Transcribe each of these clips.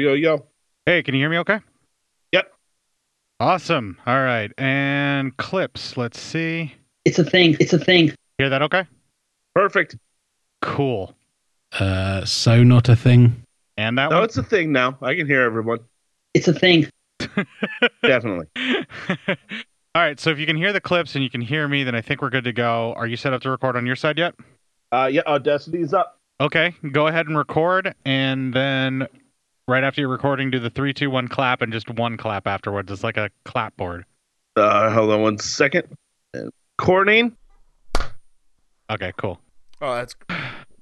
yo, yo. Hey, can you hear me okay? Yep. Awesome. All right. And clips. Let's see. It's a thing. It's a thing. Hear that okay? Perfect. Cool. Uh, so not a thing. And that No, one? it's a thing now. I can hear everyone. It's a thing. Definitely. All right. So if you can hear the clips and you can hear me, then I think we're good to go. Are you set up to record on your side yet? Uh, yeah, Audacity's up. Okay. Go ahead and record. And then right after you're recording, do the three, two, one clap and just one clap afterwards. It's like a clapboard. Uh, hold on one second. And Corning. Okay, cool. Oh, that's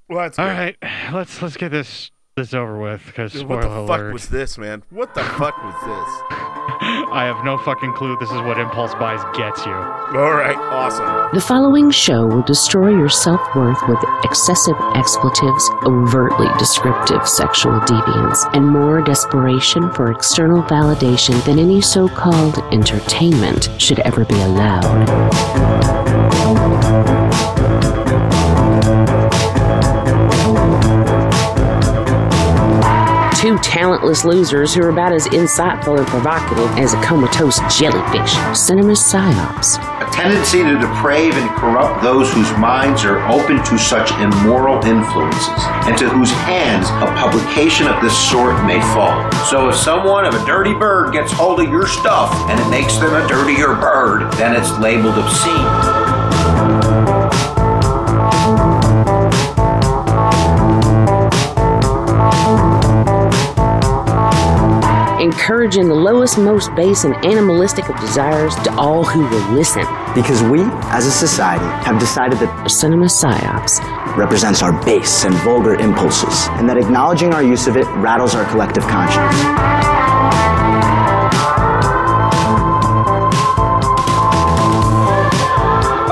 well. That's All good. right. Let's let's get this this over with because what the fuck alert. was this, man? What the fuck was this? I have no fucking clue. This is what impulse buys gets you. All right, awesome. The following show will destroy your self worth with excessive expletives, overtly descriptive sexual deviance, and more desperation for external validation than any so called entertainment should ever be allowed. Talentless losers who are about as insightful and provocative as a comatose jellyfish. Cinema psyops. A tendency to deprave and corrupt those whose minds are open to such immoral influences, and to whose hands a publication of this sort may fall. So if someone of a dirty bird gets hold of your stuff and it makes them a dirtier bird, then it's labeled obscene. Encouraging the lowest, most base, and animalistic of desires to all who will listen. Because we, as a society, have decided that Cinema psyops. represents our base and vulgar impulses, and that acknowledging our use of it rattles our collective conscience.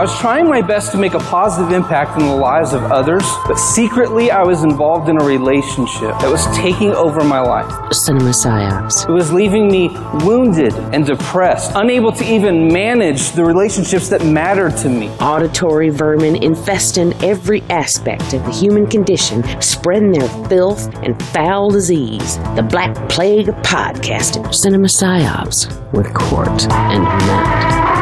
Was trying my best to make a positive impact in the lives of others, but secretly I was involved in a relationship that was taking over my life. Cinema psyops. It was leaving me wounded and depressed, unable to even manage the relationships that mattered to me. Auditory vermin infesting every aspect of the human condition, spreading their filth and foul disease. The Black Plague of podcasting. Cinema psyops with Court and Matt.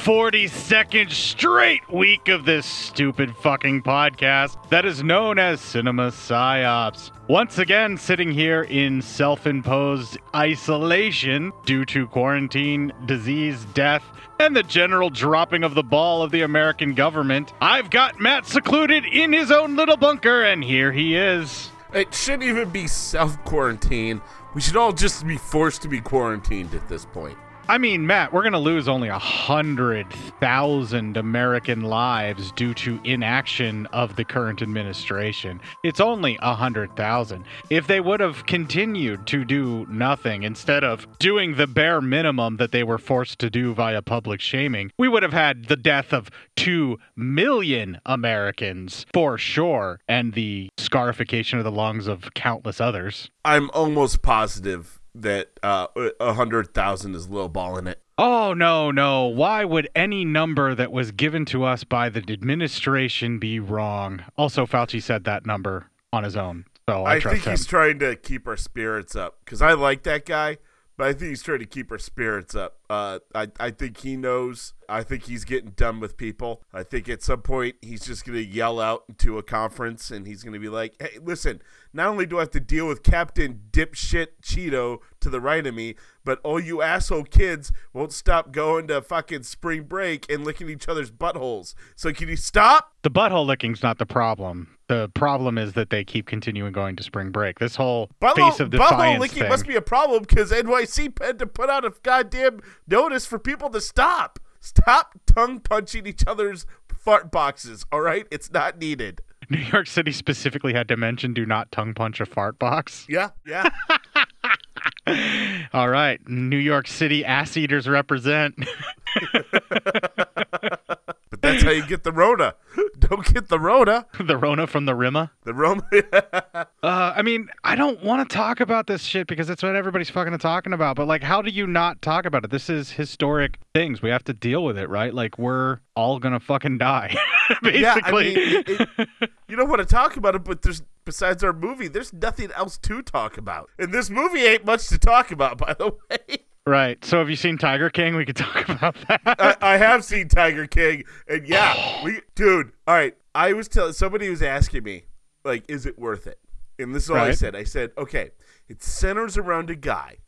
242nd straight week of this stupid fucking podcast that is known as Cinema Psyops. Once again, sitting here in self imposed isolation due to quarantine, disease, death, and the general dropping of the ball of the American government, I've got Matt secluded in his own little bunker, and here he is. It shouldn't even be self quarantine. We should all just be forced to be quarantined at this point. I mean, Matt, we're going to lose only a hundred thousand American lives due to inaction of the current administration. It's only a hundred thousand. If they would have continued to do nothing instead of doing the bare minimum that they were forced to do via public shaming, we would have had the death of two million Americans for sure, and the scarification of the lungs of countless others. I'm almost positive that uh, a hundred thousand is lowballing it. Oh, no, no. Why would any number that was given to us by the administration be wrong? Also, Fauci said that number on his own. So I. I think him. he's trying to keep our spirits up because I like that guy, but I think he's trying to keep our spirits up. Uh, I I think he knows. I think he's getting done with people. I think at some point he's just gonna yell out into a conference and he's gonna be like, "Hey, listen! Not only do I have to deal with Captain Dipshit Cheeto to the right of me, but all you asshole kids won't stop going to fucking spring break and licking each other's buttholes. So can you stop?" the butthole licking's not the problem. The problem is that they keep continuing going to spring break. This whole face of defiance licking thing. must be a problem because NYC had to put out a goddamn notice for people to stop. Stop tongue punching each other's fart boxes, all right? It's not needed. New York City specifically had to mention do not tongue punch a fart box. Yeah, yeah. All right. New York City ass eaters represent. that's how you get the Rona. don't get the Rona. the Rona from the Rima. The Roma. Uh, I mean, I don't want to talk about this shit because it's what everybody's fucking talking about. But like, how do you not talk about it? This is historic things. We have to deal with it, right? Like, we're all gonna fucking die, basically. Yeah, I mean, it- it- you don't want to talk about it, but there's besides our movie, there's nothing else to talk about. And this movie ain't much to talk about, by the way. Right. So, have you seen Tiger King? We could talk about that. I, I have seen Tiger King, and yeah, we, dude. All right, I was telling somebody was asking me, like, is it worth it? And this is all I said. I said, okay, it centers around a guy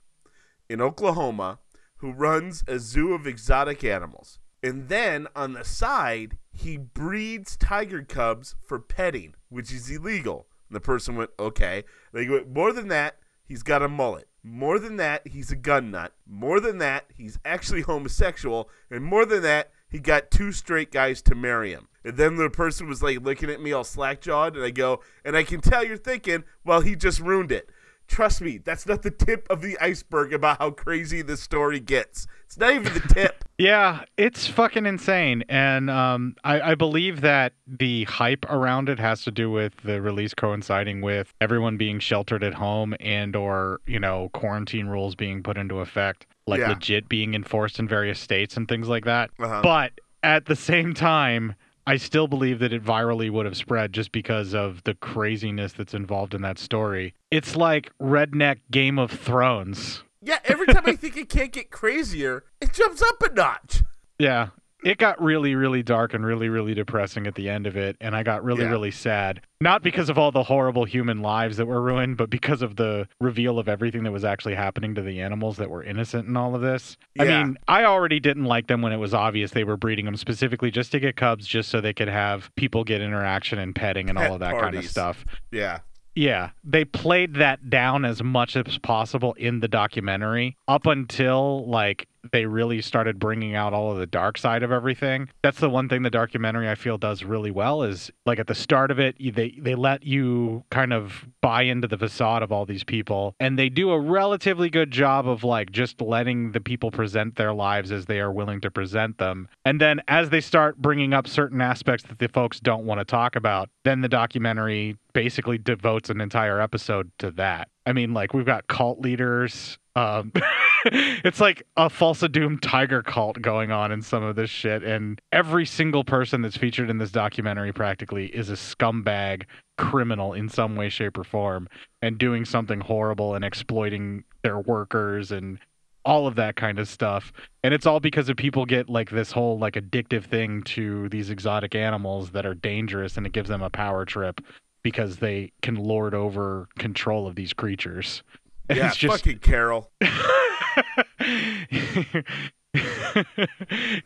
in Oklahoma who runs a zoo of exotic animals, and then on the side he breeds tiger cubs for petting, which is illegal. And the person went, okay. They go, more than that, he's got a mullet. More than that, he's a gun nut. More than that, he's actually homosexual. And more than that, he got two straight guys to marry him. And then the person was like looking at me all slack jawed, and I go, and I can tell you're thinking, well, he just ruined it. Trust me, that's not the tip of the iceberg about how crazy this story gets. It's not even the tip. Yeah, it's fucking insane, and um, I, I believe that the hype around it has to do with the release coinciding with everyone being sheltered at home and or you know quarantine rules being put into effect, like Yeah. legit being enforced in various states and things like that. Uh-huh. But at the same time, I still believe that it virally would have spread just because of the craziness that's involved in that story. It's like redneck Game of Thrones. Yeah, every time I think it can't get crazier, it jumps up a notch. Yeah. It got really, really dark and really, really depressing at the end of it. And I got really, Yeah. really sad. Not because of all the horrible human lives that were ruined, but because of the reveal of everything that was actually happening to the animals that were innocent in all of this. Yeah. I mean, I already didn't like them when it was obvious they were breeding them specifically just to get cubs, just so they could have people get interaction and petting and Pet all of that kind of stuff. Yeah. Yeah, they played that down as much as possible in the documentary up until like they really started bringing out all of the dark side of everything. That's the one thing the documentary I feel does really well is like at the start of it they they let you kind of buy into the facade of all these people and they do a relatively good job of like just letting the people present their lives as they are willing to present them. And then as they start bringing up certain aspects that the folks don't want to talk about, then the documentary basically devotes an entire episode to that. I mean, like we've got cult leaders. Um, it's like a false doomed tiger cult going on in some of this shit, and every single person that's featured in this documentary practically is a scumbag criminal in some way, shape, or form, and doing something horrible and exploiting their workers and all of that kind of stuff. And it's all because of people get like this whole like addictive thing to these exotic animals that are dangerous and it gives them a power trip because they can lord over control of these creatures. Yeah, it's just fucking Carole.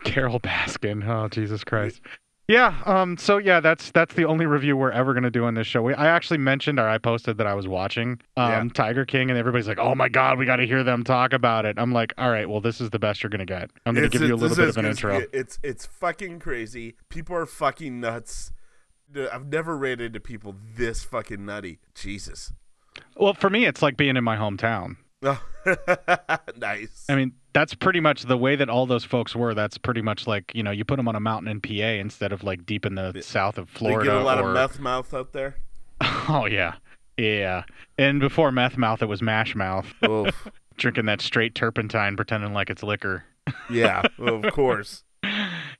Carole Baskin. Oh Jesus Christ. Yeah, um so yeah, that's that's the only review we're ever going to do on this show. We, I actually mentioned or I posted that I was watching um Yeah. Tiger King and everybody's like, "Oh my god, we got to hear them talk about it." I'm like, "All right, well this is the best you're going to get. I'm going to It's- give you a little bit of an intro." It's it's fucking crazy. People are fucking nuts. I've never ran into people this fucking nutty. Jesus. Well, for me it's like being in my hometown. Oh, nice. I mean, that's pretty much the way that all those folks were. That's pretty much like, you know, you put them on a mountain in PA instead of like deep in the south of they Florida get a lot or of meth mouth out there. Oh yeah, yeah. And before meth mouth, it was mash mouth, drinking that straight turpentine, pretending like it's liquor. yeah, well, of course.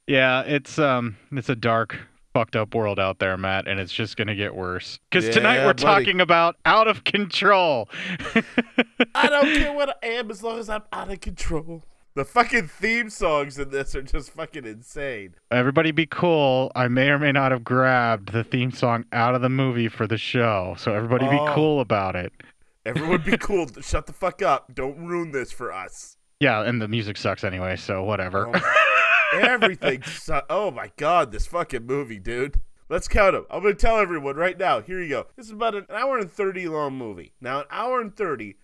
Yeah, it's um, it's a dark, fucked up world out there, Matt, and it's just gonna get worse. Because tonight we're buddy. talking about out of control. I don't care what I am as long as I'm out of control. The fucking theme songs in this are just fucking insane. Everybody be cool. I may or may not have grabbed the theme song out of the movie for the show, so everybody be Oh. cool about it. Everyone be cool. Shut the fuck up. Don't ruin this for us. Yeah, and the music sucks anyway, so whatever. Oh, Everything. Su- oh my god, this fucking movie, dude. Let's count them. I'm gonna tell everyone right now. Here you go. This is about an hour and thirty long movie. Now, an hour and thirty,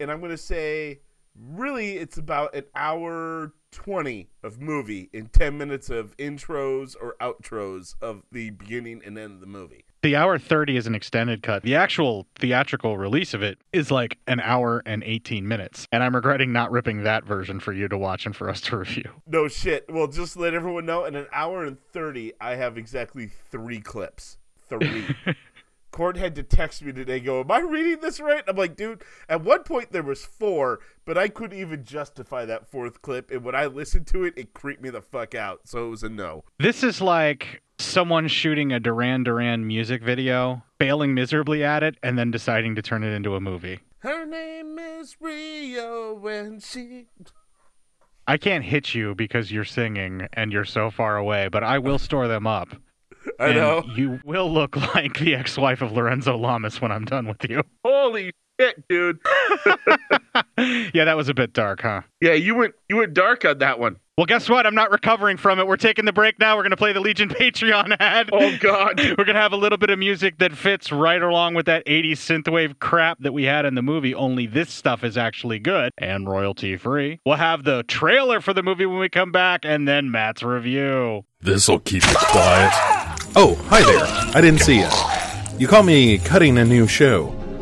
and I'm gonna say, really, it's about an hour twenty of movie in ten minutes of intros or outros of the beginning and end of the movie. The hour 30 is an extended cut. The actual theatrical release of it is like an hour and 18 minutes. And I'm regretting not ripping that version for you to watch and for us to review. No shit. Well, just let everyone know. In an hour and thirty, I have exactly three clips. Three. Court had to text me today, go, "Am I reading this right?" I'm like, dude. At one point there was four, but I couldn't even justify that fourth clip. And when I listened to it, it creeped me the fuck out. So it was a no. This is like someone shooting a Duran Duran music video, failing miserably at it, and then deciding to turn it into a movie. Her name is Rio, and she. I can't hit you because you're singing and you're so far away, but I will store them up. I and know. You will look like the ex wife of Lorenzo Lamas when I'm done with you. Holy shit, dude. yeah, that was a bit dark, huh? Yeah, you went you went dark on that one. Well, guess what? I'm not recovering from it. We're taking the break now. We're going to play the Legion Patreon ad. Oh God. We're going to have a little bit of music that fits right along with that 80s synthwave crap that we had in the movie, only this stuff is actually good and royalty free. We'll have the trailer for the movie when we come back and then Matt's review. This'll keep it quiet. Oh, hi there. I didn't see you. You call me cutting a new show.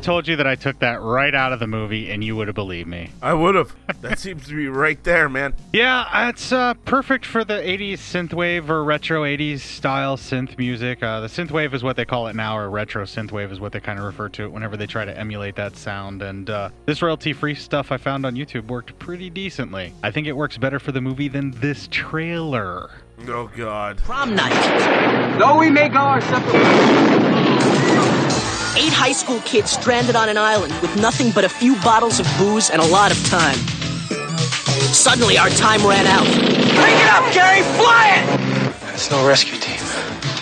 Have told you that I took that right out of the movie and you would have believed me. I would have. That seems to be right there, man. Yeah, it's uh, perfect for the 80s synthwave or retro 80s style synth music. Uh, the synthwave is what they call it now, or retro synthwave is what they kind of refer to it whenever they try to emulate that sound. And uh, this royalty free stuff I found on YouTube worked pretty decently. I think it works better for the movie than this trailer. Oh God. Prom night. Though we may go our separate ways. Eight high school kids stranded on an island with nothing but a few bottles of booze and a lot of time. Suddenly, our time ran out. Bring it up, Gary! Fly it! There's no rescue team.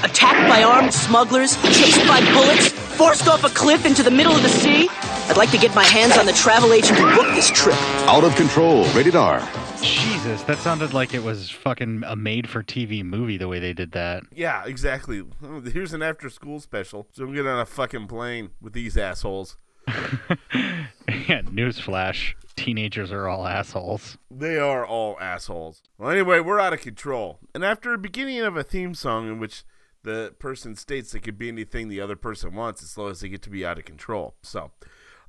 Attacked by armed smugglers, chased by bullets, forced off a cliff into the middle of the sea. I'd like to get my hands on the travel agent who booked this trip. Out of control. Rated R. Jesus, that sounded like it was fucking a made for TV movie the way they did that. Yeah, exactly. Here's an after school special. So I'm get on a fucking plane with these assholes. yeah, newsflash. Teenagers are all assholes. They are all assholes. Well, anyway, we're out of control. And after a beginning of a theme song in which the person states it could be anything the other person wants as long as they get to be out of control. So,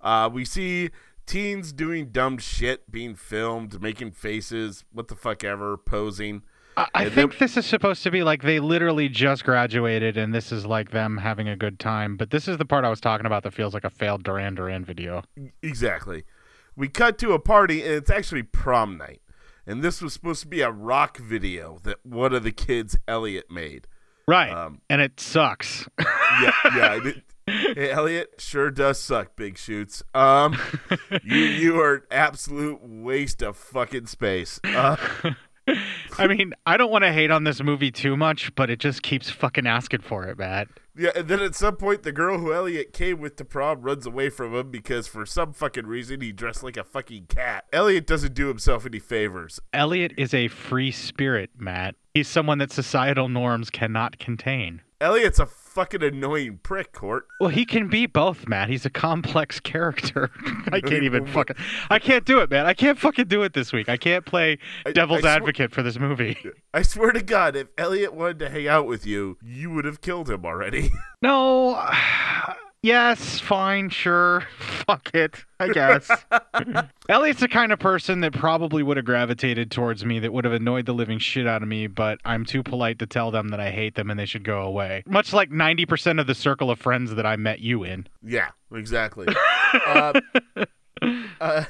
uh, we see teens doing dumb shit, being filmed, making faces, what the fuck ever, posing. I, I think this is supposed to be like they literally just graduated and this is like them having a good time. But this is the part I was talking about that feels like a failed Duran Duran video. Exactly. We cut to a party, and it's actually prom night. and this was supposed to be a rock video that one of the kids, Elliot, made. Right. Um, and it sucks. yeah, yeah. I did. Hey, Elliot, sure does suck, Big Shoots. Um, you you are absolute waste of fucking space. Uh, I mean, I don't want to hate on this movie too much, but it just keeps fucking asking for it, Matt. yeah, and then at some point, the girl who Elliot came with to prom runs away from him because for some fucking reason he dressed like a fucking cat. Elliot doesn't do himself any favors. Elliot is a free spirit, Matt. He's someone that societal norms cannot contain. Elliot's a fucking annoying prick, Court. Well, he can be both, Matt. He's a complex character. I can't even fucking. I can't do it, man. I can't fucking do it this week. I can't play I- devil's I swear- advocate for this movie. I swear to God, if Elliot wanted to hang out with you, you would have killed him already. No. Yes, fine, sure. Fuck it, I guess. Elliot's the kind of person that probably would have gravitated towards me, that would have annoyed the living shit out of me, but I'm too polite to tell them that I hate them and they should go away. Much like 90% of the circle of friends that I met you in. yeah, exactly. uh, uh,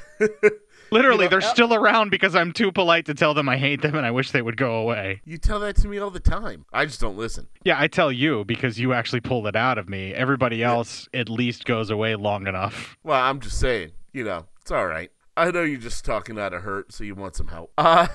Literally, You know, they're El- still around because I'm too polite to tell them I hate them and I wish they would go away. you tell that to me all the time. I just don't listen. Yeah, I tell you because you actually pulled it out of me. Everybody else at least goes away long enough. Well, I'm just saying, you know, it's all right. I know you're just talking out of hurt, so you want some help. Uh,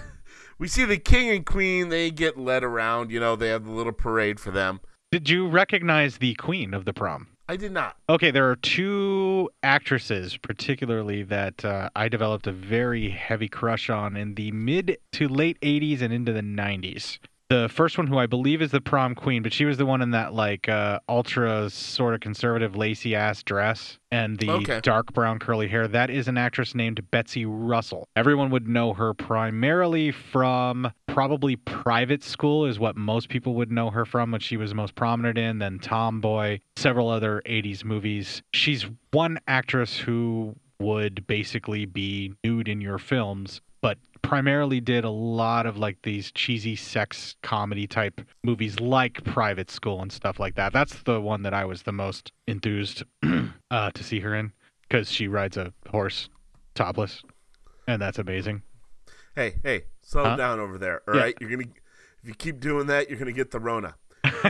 we see the king and queen. They get led around. You know, they have the little parade for them. Did you recognize the queen of the prom? I did not. Okay, there are two actresses, particularly that uh, I developed a very heavy crush on in the mid to late 80s and into the 90s. The first one, who I believe is the prom queen, but she was the one in that like uh, ultra sort of conservative lacy ass dress and the Okay. dark brown curly hair. That is an actress named Betsy Russell. Everyone would know her primarily from probably Private School, is what most people would know her from, which she was most prominent in. Then Tomboy, several other 80s movies. She's one actress who would basically be nude in your films, but primarily did a lot of like these cheesy sex comedy type movies like Private School and stuff like that. That's the one that I was the most enthused uh, to see her in because she rides a horse topless, and that's amazing. Hey, hey, slow Huh? down over there. All right, Yeah. you're gonna. If you keep doing that, you're gonna get the Rona.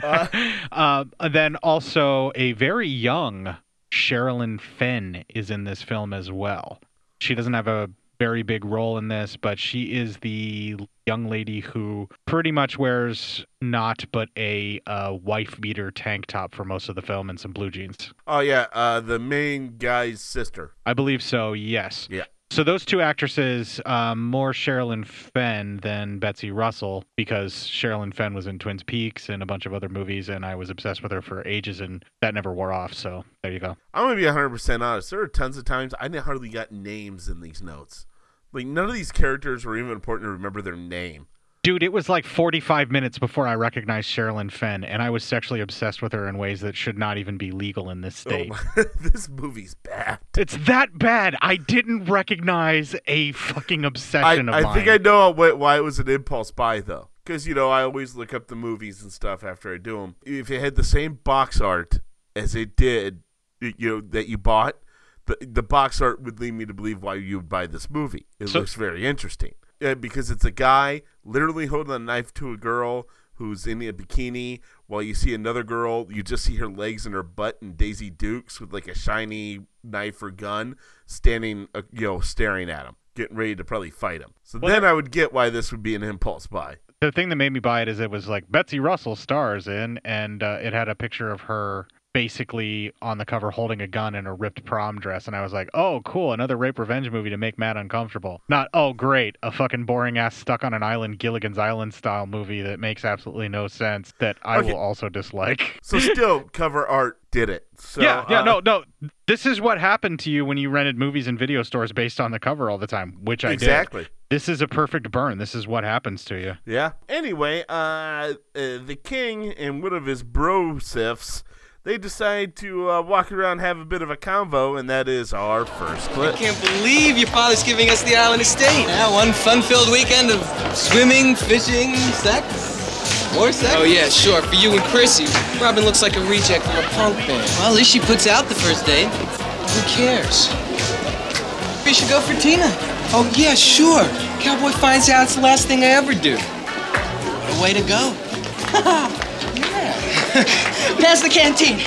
Uh, and then also a very young Sherilyn Fenn is in this film as well. She doesn't have a very big role in this, but she is the young lady who pretty much wears not but a uh, wife beater tank top for most of the film and some blue jeans. Oh yeah, uh, the main guy's sister. I believe so. Yes. Yeah. So those two actresses, um, more Sherilyn Fenn than Betsy Russell, because Sherilyn Fenn was in Twin Peaks and a bunch of other movies, and I was obsessed with her for ages, and that never wore off. So there you go. I'm gonna be 100 percent honest. There are tons of times I hardly got names in these notes. Like none of these characters were even important to remember their name. Dude, it was like 45 minutes before I recognized Sherilyn Fenn, and I was sexually obsessed with her in ways that should not even be legal in this Oh state. my- this movie's bad. It's that bad. I didn't recognize a fucking I, obsession of I mine. think I know why it was an impulse buy though, because you know I always look up the movies and stuff after I do them. If it had the same box art as it did, you know that you bought, the the box art would lead me to believe why you would buy this movie. It So- looks very interesting because it's a guy literally holding a knife to a girl who's in a bikini, while you see another girl, you just see her legs and her butt and Daisy Dukes with like a shiny knife or gun standing, uh, you know, staring at him, getting ready to probably fight him. So Well, then I would get why this would be an impulse buy. the thing that made me buy it is it was like Betsy Russell stars in, and uh, it had a picture of her basically on the cover holding a gun in a ripped prom dress, and I was like, oh, cool, another rape revenge movie to make Matt uncomfortable. Not, oh, great, a fucking boring ass stuck on an island Gilligan's Island style movie that makes absolutely no sense that I Okay. will also dislike. So still, cover art did it. So, yeah, yeah, uh, no, no. This is what happened to you when you rented movies in video stores based on the cover all the time, which I did. Exactly. This is a perfect burn. This is what happens to you. Yeah. Anyway, uh, uh, the king and one of his bro sifs, they decide to uh, walk around have a bit of a convo, and that is our first clip. I can't believe your father's giving us the island estate. Yeah, one fun-filled weekend of swimming, fishing, sex. More sex? Oh yeah, sure. For you and Chrissy, Robin looks like a reject from a punk band. Well, at least she puts out the first date. Who cares? We should go for Tina. Oh, yeah, sure. Cowboy finds out it's the last thing I ever do. What a way to go. Pass the canteen.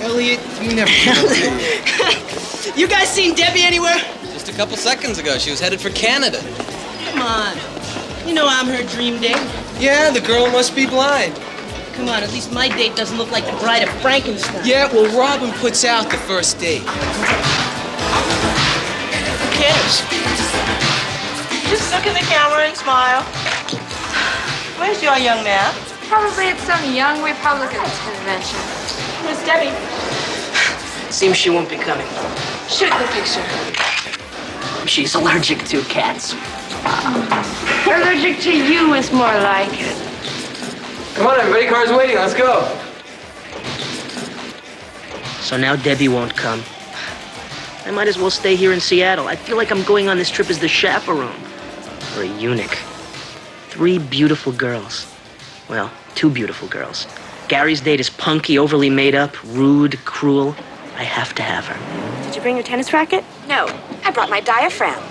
Elliot, you never You guys seen Debbie anywhere? Just a couple seconds ago, she was headed for Canada. Come on. You know I'm her dream date. Yeah, the girl must be blind. Come on, at least my date doesn't look like the bride of Frankenstein. Yeah, well, Robin puts out the first date. Who cares? Just look at the camera and smile. Where's your young man? Probably at some young Republican convention. Miss Debbie. Seems she won't be coming. Shoot the picture. She's allergic to cats. Mm. Allergic to you is more like it. Come on, everybody, car's waiting. Let's go. So now Debbie won't come. I might as well stay here in Seattle. I feel like I'm going on this trip as the chaperone. Or a eunuch. Three beautiful girls. Well, two beautiful girls. Gary's date is punky, overly made up, rude, cruel. I have to have her. Did you bring your tennis racket? No, I brought my diaphragm.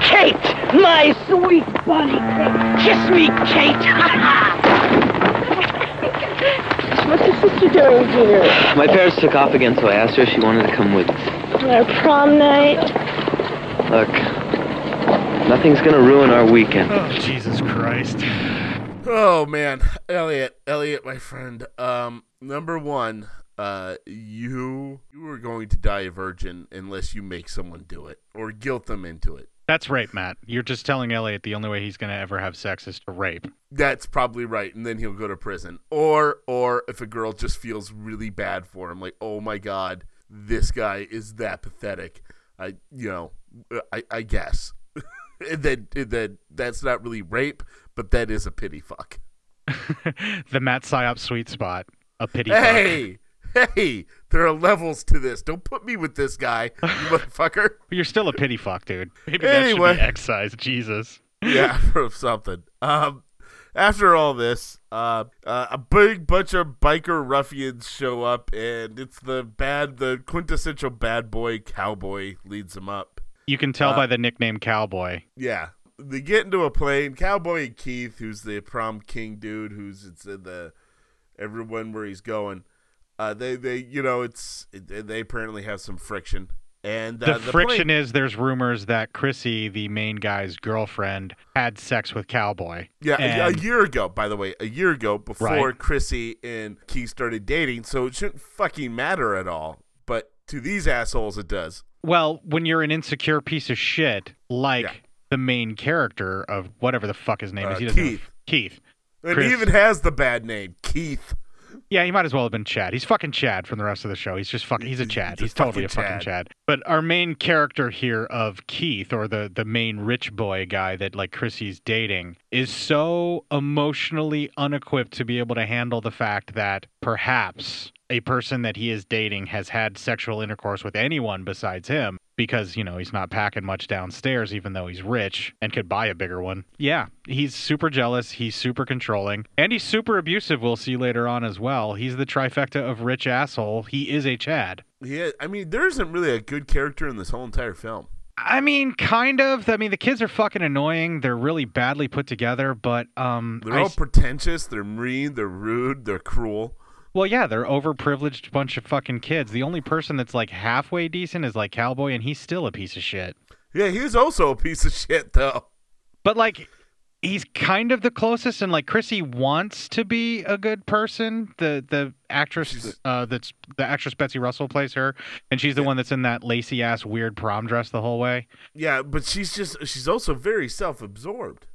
Kate! My sweet bunny Kate! Kiss me, Kate! What's your sister doing here? My parents took off again, so I asked her if she wanted to come with us. Our prom night. Look, nothing's gonna ruin our weekend. Oh, Jesus Christ. Oh man, Elliot, Elliot, my friend. Um, number one, uh, you you are going to die a virgin unless you make someone do it or guilt them into it. That's rape, Matt. You're just telling Elliot the only way he's going to ever have sex is to rape. That's probably right, and then he'll go to prison. Or or if a girl just feels really bad for him, like, oh my god, this guy is that pathetic. I you know, I I guess. and then and then that's not really rape, but that is a pity fuck. the Matt Psyop sweet spot. A pity Hey, hey, there are levels to this. Don't put me with this guy, you motherfucker. You're still a pity fuck, dude. Maybe that should be excised. Jesus. yeah, from something. Um, after all this, uh, uh, a big bunch of biker ruffians show up, and it's the bad, the quintessential bad boy cowboy leads them up. You can tell Uh, by the nickname Cowboy. Yeah, they get into a plane. Cowboy and Keith, who's the prom king dude, who's it's in the everyone where he's going. Uh, they they you know it's it, they apparently have some friction, and uh, the friction is there's rumors that Chrissy, the main guy's girlfriend, had sex with Cowboy. Yeah, a- And- a year ago, by the way, a year ago before Right. Chrissy and Keith started dating, so it shouldn't fucking matter at all. But to these assholes, it does. Well, when you're an insecure piece of shit, like the main character of whatever the fuck his name Uh, is, he doesn't Keith. Keith. And Chris- he even has the bad name, Keith. Yeah, he might as well have been Chad. He's fucking Chad from the rest of the show. He's just fucking. He's a Chad. a He's totally a fucking fucking Chad. Chad. But our main character here of Keith, or the the main rich boy guy that like Chrissy's dating, is so emotionally unequipped to be able to handle the fact that perhaps a person that he is dating has had sexual intercourse with anyone besides him because you know he's not packing much downstairs even though he's rich and could buy a bigger one yeah he's super jealous he's super controlling and he's super abusive we'll see later on as well he's the trifecta of rich asshole he is a chad Yeah, I mean, there isn't really a good character in this whole entire film. I mean, kind of. I mean, the kids are fucking annoying. They're really badly put together, but um, They're I all pretentious. They're mean. They're rude. They're cruel. Well, yeah, they're overprivileged bunch of fucking kids. The only person that's like halfway decent is like Cowboy, and he's still a piece of shit. Yeah, he's also a piece of shit, though. But like, he's kind of the closest, and like Chrissy wants to be a good person. The the actress uh, that's the actress Betsy Russell plays her, and she's the one that's in that lacy ass weird prom dress the whole way. Yeah, but she's just she's also very self-absorbed.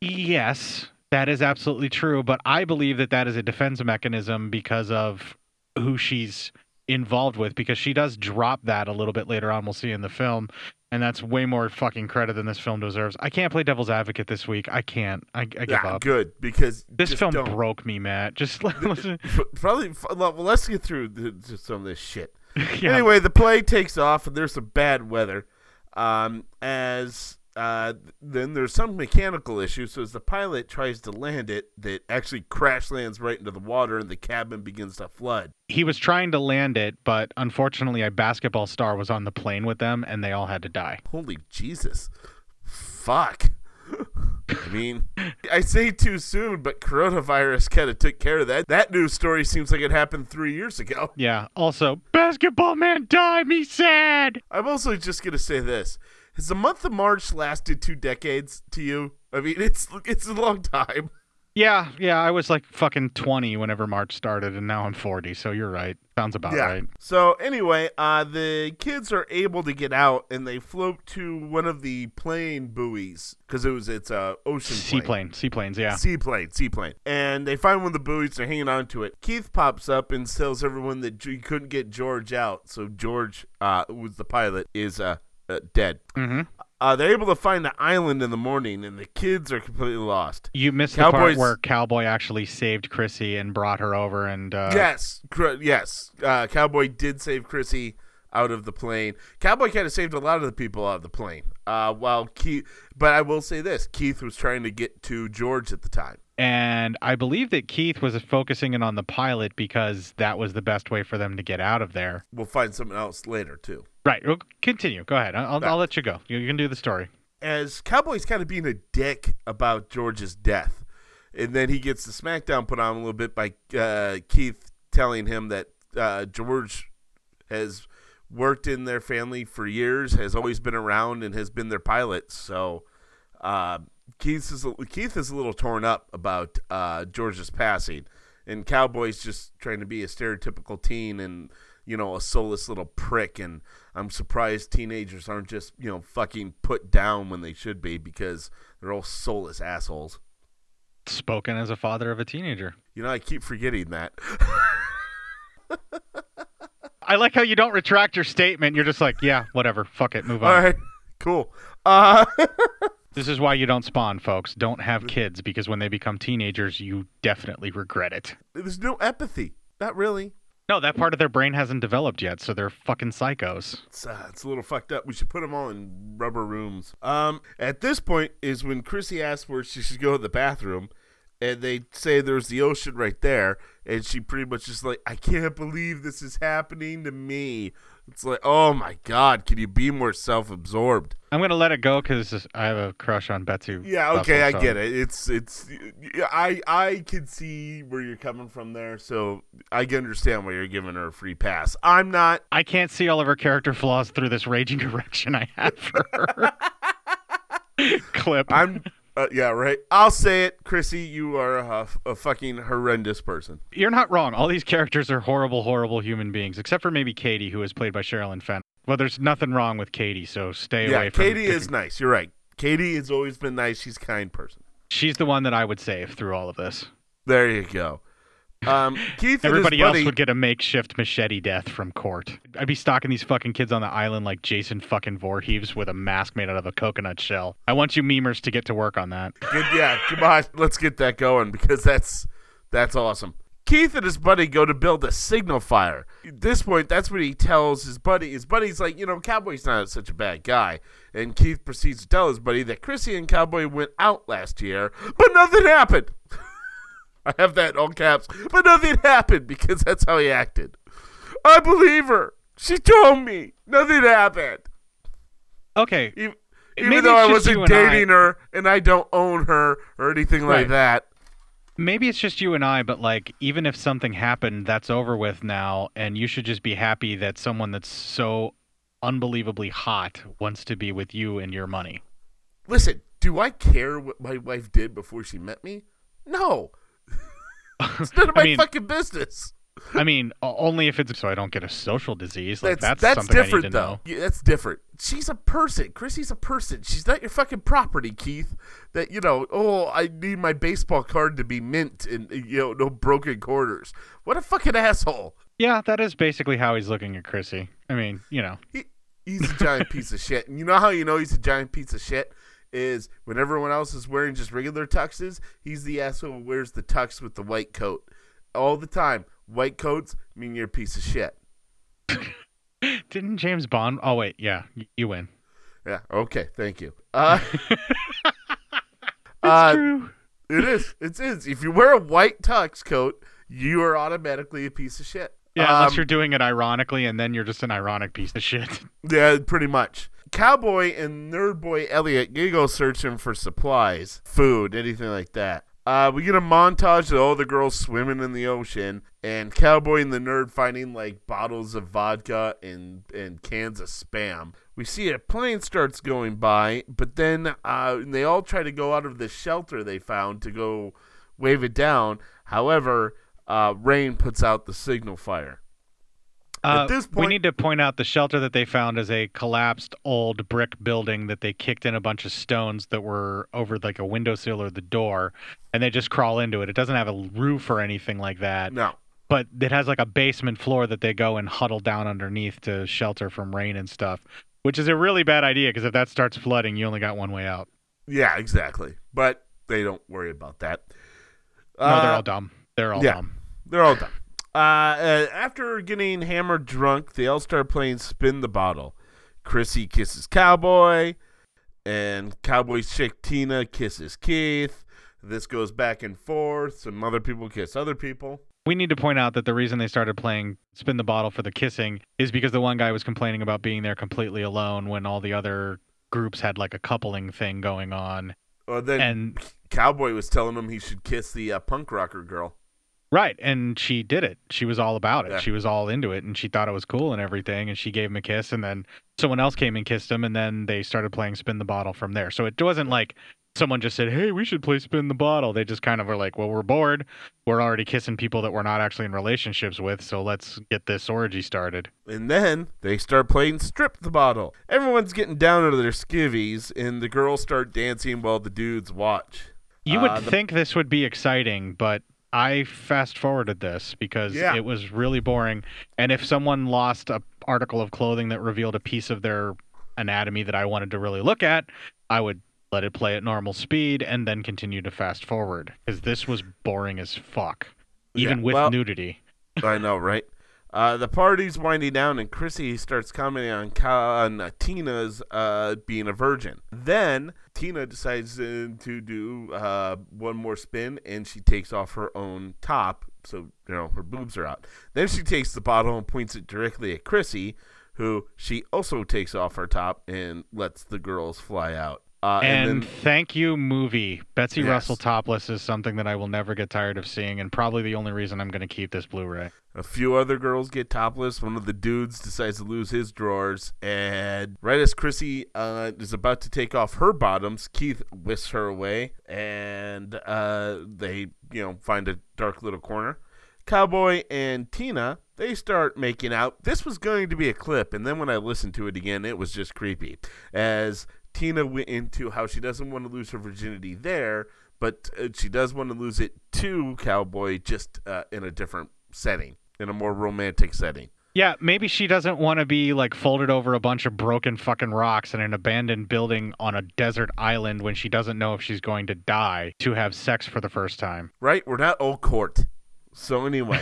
Yes, that is absolutely true. But I believe that that is a defense mechanism because of who she's involved with, because she does drop that a little bit later on. We'll see in the film. And that's way more fucking credit than this film deserves. I can't play devil's advocate this week. I can't. I, I give Yeah, up. good because This film don't. broke me, Matt. Just listen. Probably. Well, let's get through the, some of this shit. Yeah. Anyway, the play takes off, and there's some bad weather. Um, as Uh, then there's some mechanical issue. So as the pilot tries to land it, that actually crash lands right into the water, and the cabin begins to flood. He was trying to land it, but unfortunately, a basketball star was on the plane with them, and they all had to die. Holy Jesus! Fuck. I mean, I say too soon, but coronavirus kind of took care of that. That news story seems like it happened three years ago. Yeah. Also, basketball man died. Me sad. I'm also just gonna say this: Has the month of March lasted two decades to you? I mean, it's it's a long time. Yeah, yeah. I was like fucking 20 whenever March started, and now I'm 40. So you're right. Sounds about yeah. right. So anyway, uh, the kids are able to get out, and they float to one of the plane buoys because it was it's a ocean seaplane, seaplanes, yeah, seaplane, seaplane, and they find one of the buoys. They're hanging on to it. Keith pops up and tells everyone that he couldn't get George out, so George, uh, who was the pilot, is uh, uh dead. Mm-hmm. Uh, they're able to find the island in the morning, and the kids are completely lost. You missed Cowboys, the part where Cowboy actually saved Chrissy and brought her over, and uh, yes, cr- yes, uh, Cowboy did save Chrissy out of the plane. Cowboy kind of saved a lot of the people out of the plane. Uh, while Keith, but I will say this: Keith was trying to get to George at the time. And I believe that Keith was focusing in on the pilot because that was the best way for them to get out of there. We'll find something else later too. Right. Well, continue. Go ahead. I'll, I'll let you go. You, can do the story. As Cowboy's kind of being a dick about George's death, and then he gets the smackdown put on a little bit by uh, Keith telling him that uh, George has worked in their family for years, has always been around, and has been their pilot. So uh, Keith is Keith is a little torn up about uh, George's passing, and Cowboy's just trying to be a stereotypical teen and you know a soulless little prick. And I'm surprised teenagers aren't just you know fucking put down when they should be because they're all soulless assholes. Spoken as a father of a teenager. You know, I keep forgetting that. I like how you don't retract your statement. You're just like, yeah, whatever, fuck it, move on. All right, cool. Uh, This is why you don't spawn, folks. Don't have kids because when they become teenagers, you definitely regret it. There's no empathy. Not really. No, that part of their brain hasn't developed yet, so they're fucking psychos. It's, uh, it's a little fucked up. We should put them all in rubber rooms. Um, at this point is when Chrissy asks where she should go to the bathroom, and they say there's the ocean right there, and she pretty much just like, I can't believe this is happening to me. It's like, oh my god, can you be more self-absorbed? I'm gonna let it go because I have a crush on Betsy. Yeah, okay, I so- get it. It's it's I I can see where you're coming from there, so I can understand why you're giving her a free pass. I'm not. I can't see all of her character flaws through this raging erection I have for her. Clip. I'm. Uh, yeah, right. I'll say it, Chrissy. You are a, a fucking horrendous person. You're not wrong. All these characters are horrible, horrible human beings, except for maybe Katie, who is played by Sherilyn Fenn. Well, there's nothing wrong with Katie, so stay yeah, away from Katie is nice. You're right. Katie has always been nice. She's a kind person. She's the one that I would save through all of this. There you go. Um, Keith Everybody else buddy, would get a makeshift machete death from court. I'd be stalking these fucking kids on the island like Jason fucking Voorhees with a mask made out of a coconut shell. I want you memers to get to work on that. Good, yeah, come on, let's get that going because that's that's awesome. Keith and his buddy go to build a signal fire. At this point, that's what he tells his buddy. His buddy's like, you know, Cowboy's not such a bad guy. And Keith proceeds to tell his buddy that Chrissy and Cowboy went out last year, but nothing happened. I have that all caps, but nothing happened because that's how he acted. I believe her. She told me nothing happened. Okay. Even, even though I it's just you wasn't and I. dating her and I don't own her or anything like that. Maybe it's just you and I, but like, even if something happened, that's over with now, and you should just be happy that someone that's so unbelievably hot wants to be with you and your money. Listen, do I care what my wife did before she met me? No. it's none of I my mean- fucking business. I mean, only if it's so I don't get a social disease. Like That's that's, that's, something I different though. Yeah, that's different. She's a person. Chrissy's a person. She's not your fucking property, Keith. That you know. Oh, I need my baseball card to be mint and uh, you know no broken quarters. What a fucking asshole. Yeah, that is basically how he's looking at Chrissy. I mean, you know. He, he's a giant piece of shit. And you know how you know he's a giant piece of shit is when everyone else is wearing just regular tuxes, he's the asshole who wears the tux with the white coat all the time. White coats mean you're a piece of shit. Didn't James Bond? Oh wait, yeah, you win. Yeah. Okay. Thank you. Uh, it's true. It is. It is. If you wear a white tux coat, you are automatically a piece of shit. Yeah, unless Um, you're doing it ironically, and then you're just an ironic piece of shit. Yeah, pretty much. Cowboy and Nerd Boy Elliot go searching for supplies, food, anything like that. Uh, we get a montage of all the girls swimming in the ocean, and Cowboy and the Nerd finding like bottles of vodka and and cans of spam. We see a plane starts going by, but then uh, they all try to go out of the shelter they found to go wave it down. However, uh, Rain puts out the signal fire. Uh, At this we need to point out the shelter that they found is a collapsed old brick building that they kicked in a bunch of stones that were over like a windowsill or the door, and they just crawl into it. It doesn't have a roof or anything like that. No. But it has like a basement floor that they go and huddle down underneath to shelter from rain and stuff, which is a really bad idea because if that starts flooding, you only got one way out. Yeah, exactly. But they don't worry about that. No, they're Uh, all dumb. They're all yeah, dumb. They're all dumb. Uh, uh, after getting hammered drunk, they all start playing Spin the Bottle. Chrissy kisses Cowboy, and Cowboy's chick Tina kisses Keith. This goes back and forth. Some other people kiss other people. We need to point out that the reason they started playing Spin the Bottle for the kissing is because the one guy was complaining about being there completely alone when all the other groups had like a coupling thing going on. Well, then And- Cowboy was telling him he should kiss the uh, punk rocker girl. Right, and she did it. She was all about it. Yeah. She was all into it, and she thought it was cool and everything. And she gave him a kiss, and then someone else came and kissed him, and then they started playing Spin the Bottle from there. So it wasn't like someone just said, "Hey, we should play Spin the Bottle." They just kind of were like, "Well, we're bored. We're already kissing people that we're not actually in relationships with, so let's get this orgy started." And then they start playing Strip the Bottle. Everyone's getting down into their skivvies, and the girls start dancing while the dudes watch. You would Uh, the- think this would be exciting, but I fast forwarded this because Yeah. it was really boring. And if someone lost a article of clothing that revealed a piece of their anatomy that I wanted to really look at, I would let it play at normal speed and then continue to fast forward because this was boring as fuck, even Yeah, with well- nudity. I know, right? Uh, the party's winding down, and Chrissy starts commenting on, Ka- on uh, Tina's uh, being a virgin. Then Tina decides to do uh, one more spin, and she takes off her own top, so you know her boobs are out. Then she takes the bottle and points it directly at Chrissy, who she also takes off her top and lets the girls fly out. Uh, and and then thank you, movie. Betsy Yes. Russell topless is something that I will never get tired of seeing, and probably the only reason I'm going to keep this Blu-ray. A few other girls get topless. One of the dudes decides to lose his drawers, and right as Chrissy uh, is about to take off her bottoms, Keith whisks her away, and uh, they, you know, find a dark little corner. Cowboy and Tina they start making out. This was going to be a clip, and then when I listened to it again, it was just creepy. As Tina went into how she doesn't want to lose her virginity there, but uh, she does want to lose it to Cowboy, just uh, in a different setting, in a more romantic setting. Yeah, maybe she doesn't want to be like folded over a bunch of broken fucking rocks in an abandoned building on a desert island when she doesn't know if she's going to die to have sex for the first time. Right? We're not old court. So anyway.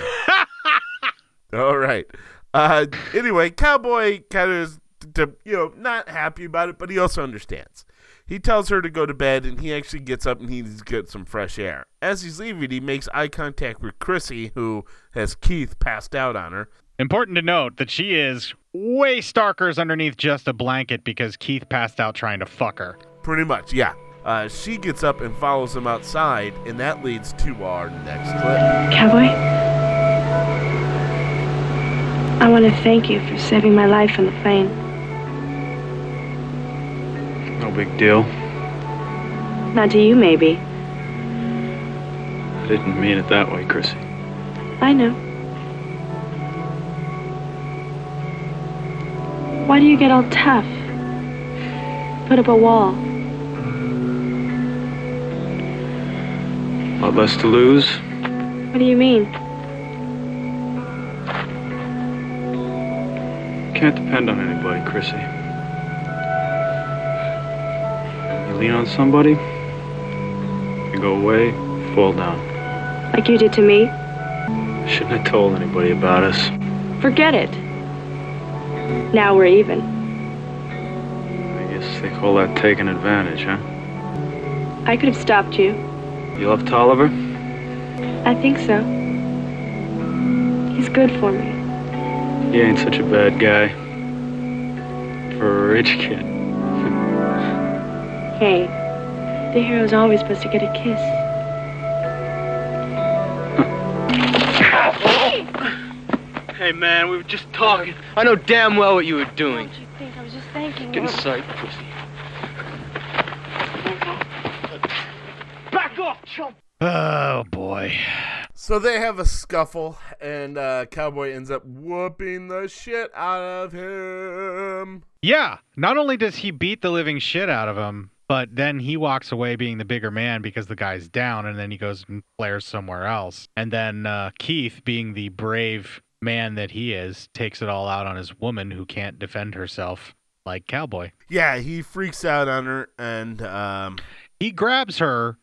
All right. Uh, anyway, Cowboy kind of is, d- you know, not happy about it, but he also understands. He tells her to go to bed, and he actually gets up and he needs to get some fresh air. As he's leaving, he makes eye contact with Chrissy, who has Keith passed out on her. Important to note that she is way starkers underneath just a blanket because Keith passed out trying to fuck her. Pretty much, yeah. Uh, she gets up and follows him outside, and that leads to our next clip. Cowboy, I want to thank you for saving my life on the plane. No big deal. Not to you, maybe. I didn't mean it that way, Chrissy. I know. Why do you get all tough? Put up a wall. A lot less to lose. What do you mean? Can't depend on anybody, Chrissy. Lean on somebody, you go away, fall down. Like you did to me? Shouldn't have told anybody about us. Forget it. Now we're even. I guess guess they call that taking advantage, huh? I could have stopped you. You love Tolliver? I think so. He's good for me. He ain't such a bad guy. For a rich kid. Hey, the hero's always supposed to get a kiss. Hey, man, we were just talking. I know damn well what you were doing. you think I was just thanking Get you? inside, pussy. Back off, chump! Oh boy. So they have a scuffle, and uh, Cowboy ends up whooping the shit out of him. Yeah. Not only does he beat the living shit out of him, but then he walks away being the bigger man because the guy's down, and then he goes and flares somewhere else. And then uh, Keith, being the brave man that he is, takes it all out on his woman who can't defend herself like Cowboy. Yeah, he freaks out on her, and um, He grabs her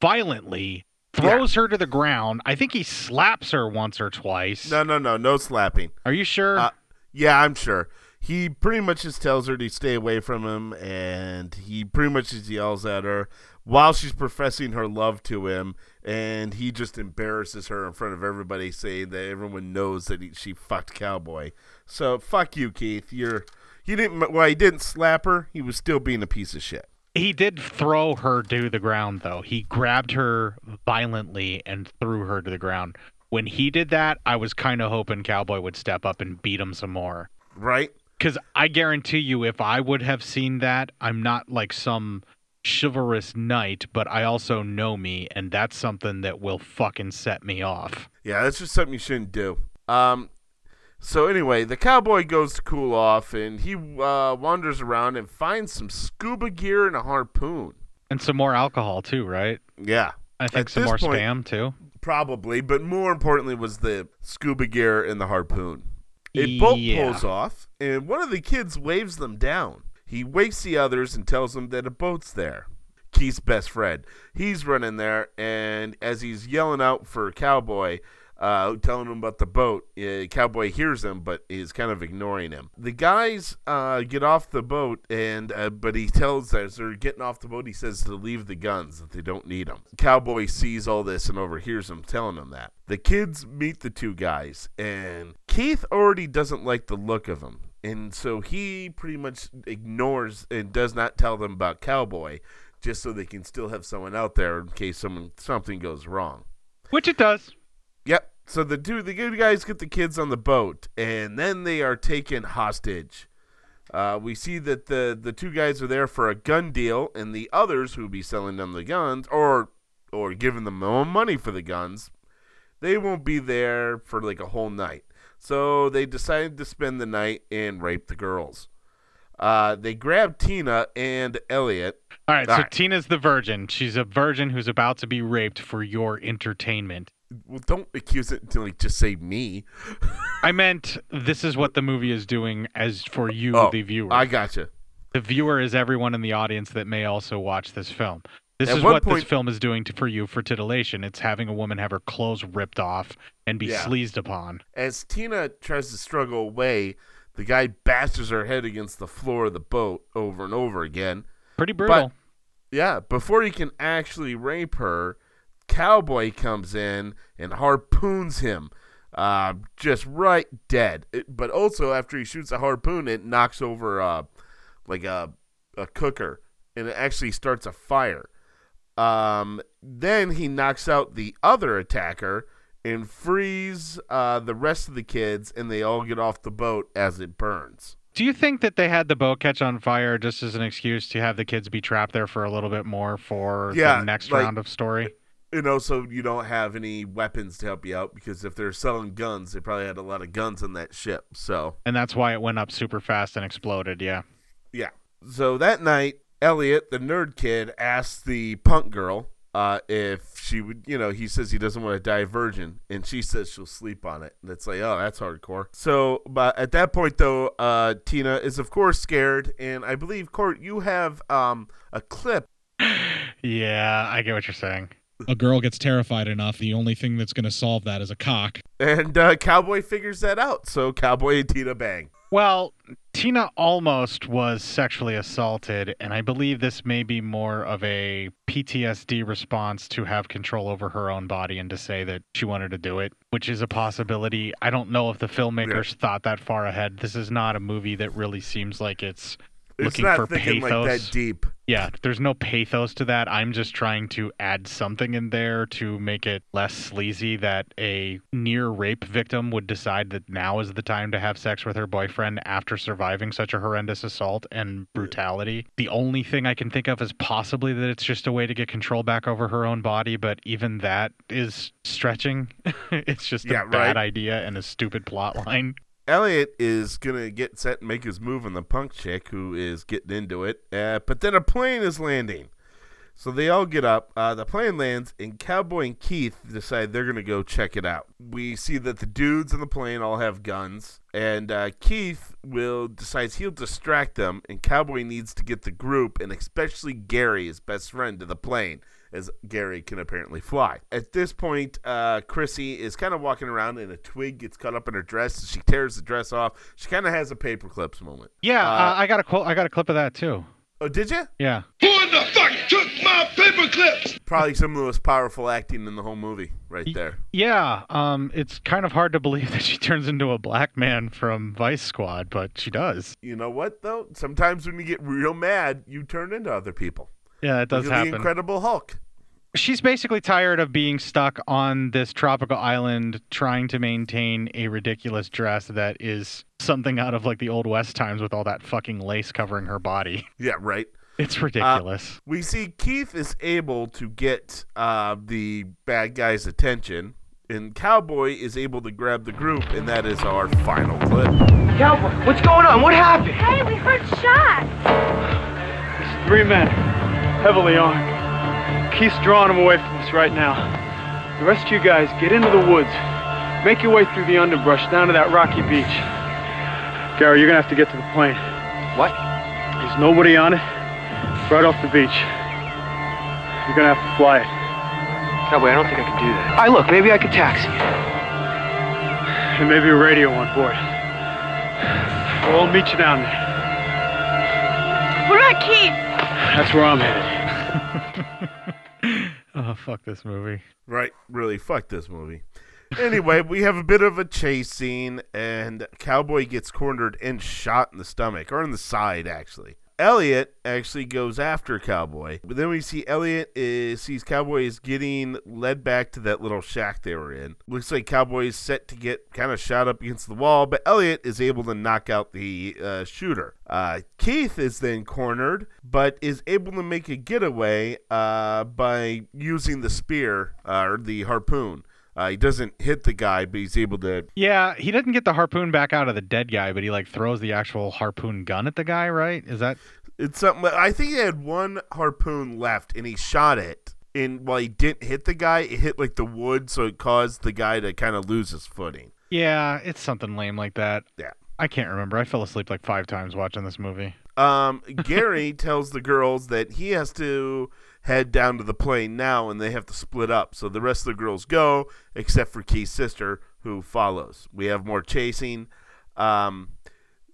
violently, throws her to the ground. I think he slaps her once or twice. no, no, no, no slapping. Are you sure? Uh, yeah, I'm sure. He pretty much just tells her to stay away from him, and he pretty much just yells at her while she's professing her love to him, and he just embarrasses her in front of everybody, saying that everyone knows that he, she fucked Cowboy. So fuck you, Keith. You're he didn't. Well, he didn't slap her. He was still being a piece of shit. He did throw her to the ground, though. He grabbed her violently and threw her to the ground. When he did that, I was kind of hoping Cowboy would step up and beat him some more. Right? Because I guarantee you, if I would have seen that, I'm not like some chivalrous knight, but I also know me, and that's something that will fucking set me off. Yeah, that's just something you shouldn't do. Um, so anyway, the cowboy goes to cool off, and he uh, wanders around and finds some scuba gear and a harpoon. And some more alcohol, too, right? Yeah, I think At some more point- spam, too. probably, but more importantly was the scuba gear and the harpoon. A boat Yeah. pulls off, and one of the kids waves them down. He wakes the others and tells them that a boat's there. Keith's best friend. He's running there, and as he's yelling out for Cowboy, uh, telling him about the boat, uh, Cowboy hears him, but is kind of ignoring him. The guys uh, get off the boat, and uh, but he tells as they're getting off the boat, he says to leave the guns that they don't need them. Cowboy sees all this and overhears him telling him that. The kids meet the two guys, and Keith already doesn't like the look of them. And so he pretty much ignores and does not tell them about Cowboy, just so they can still have someone out there in case someone something goes wrong. Which it does. So the two the good guys get the kids on the boat, and then they are taken hostage. Uh, we see that the the two guys are there for a gun deal, and the others who will be selling them the guns or or giving them own money for the guns, they won't be there for like a whole night. So they decided to spend the night and rape the girls. Uh, they grab Tina and Elliot. All right, so All right. Tina's the virgin. She's a virgin who's about to be raped for your entertainment. Well, don't accuse it until like just say me. I meant this is what the movie is doing as for you, Oh, the viewer. I gotcha. The viewer is everyone in the audience that may also watch this film. This At is what point- this film is doing to, for you for titillation. It's having a woman have her clothes ripped off and be Yeah. sleazed upon. As Tina tries to struggle away, the guy bashes her head against the floor of the boat over and over again. Pretty brutal. But, yeah, before he can actually rape her, Cowboy comes in and harpoons him, uh, just right dead. It- but also, after he shoots a harpoon, it knocks over uh, like a a cooker, and it actually starts a fire. Um, then he knocks out the other attacker and frees uh, the rest of the kids, and they all get off the boat as it burns. Do you think that they had the boat catch on fire just as an excuse to have the kids be trapped there for a little bit more for Yeah, the next like- round of story? And also, you don't have any weapons to help you out because if they're selling guns, they probably had a lot of guns on that ship. So, And that's why it went up super fast and exploded, yeah. yeah. So that night, Elliot, the nerd kid, asks the punk girl uh, if she would, you know, he says he doesn't want to die virgin, and she says she'll sleep on it. And it's like, oh, that's hardcore. So, but at that point, though, uh, Tina is, of course, scared. And I believe, Court, you have um, a clip. Yeah, I get what you're saying. A girl gets terrified enough. The only thing that's going to solve that is a cock. And uh, Cowboy figures that out. So, Cowboy and Tina bang. Well, Tina almost was sexually assaulted, and I believe this may be more of a PTSD response to have control over her own body and to say that she wanted to do it, which is a possibility. I don't know if the filmmakers thought that far ahead. This is not a movie that really seems like it's It's looking not for thinking pathos. like that deep. Yeah, there's no pathos to that. I'm just trying to add something in there to make it less sleazy that a near rape victim would decide that now is the time to have sex with her boyfriend after surviving such a horrendous assault and brutality. The only thing I can think of is possibly that it's just a way to get control back over her own body, but even that is stretching. it's just Yeah, a bad right. idea and a stupid plot line. Elliot is gonna get set and make his move on the punk chick who is getting into it, uh, but then a plane is landing. So they all get up. Uh, the plane lands, and Cowboy and Keith decide they're gonna go check it out. We see that the dudes on the plane all have guns, and uh, Keith will decides he'll distract them, and Cowboy needs to get the group, and especially Gary, his best friend, to the plane. As Gary can apparently fly. At this point, uh, Chrissy is kind of walking around, and a twig gets caught up in her dress. And she tears the dress off. She kind of has a paper clips moment. Yeah, Uh, uh, I got a quote. I got a clip of that too. Oh, did you? Yeah. Who in the fuck took my paper clips? Probably some of the most powerful acting in the whole movie, right there. Yeah, um, it's kind of hard to believe that she turns into a black man from Vice Squad, but she does. You know what though? Sometimes when you get real mad, you turn into other people. Yeah, it does Look at happen. The Incredible Hulk. She's basically tired of being stuck on this tropical island trying to maintain a ridiculous dress that is something out of like the old west times with all that fucking lace covering her body. Yeah, right. It's ridiculous. Uh, we see Keith is able to get uh, the bad guy's attention, and Cowboy is able to grab the group, and that is our final clip. Cowboy, what's going on? What happened? Hey, we heard shots. Three men, heavily armed. Keith's drawing them away from us right now. The rest of you guys, get into the woods. Make your way through the underbrush down to that rocky beach. Gary, you're gonna have to get to the plane. What? There's nobody on it. It's right off the beach. You're gonna have to fly it. Cowboy, I don't think I can do that. I look, maybe I could taxi it. And maybe a radio on board. We'll all meet you down there. What about Keith? That's where I'm headed. oh, fuck this movie. Right, really, fuck this movie. Anyway, we have a bit of a chase scene, and Cowboy gets cornered and shot in the stomach, or in the side, actually. Elliot actually goes after Cowboy, but then we see Elliot is sees Cowboy is getting led back to that little shack they were in. Looks like Cowboy is set to get kind of shot up against the wall, but Elliot is able to knock out the uh, shooter. Uh, Keith is then cornered, but is able to make a getaway uh, by using the spear uh, or the harpoon. Uh, he doesn't hit the guy, but he's able to. Yeah, he doesn't get the harpoon back out of the dead guy, but he like throws the actual harpoon gun at the guy, right? Is that It's something. I think he had one harpoon left, and he shot it. And while he didn't hit the guy, it hit like the wood, so it caused the guy to kind of lose his footing. Yeah, it's something lame like that. Yeah. I can't remember. I fell asleep like 5 times watching this movie. Um, Gary tells the girls that he has to head down to the plane now, and they have to split up. So the rest of the girls go, except for Keith's sister, who follows. We have more chasing. Um,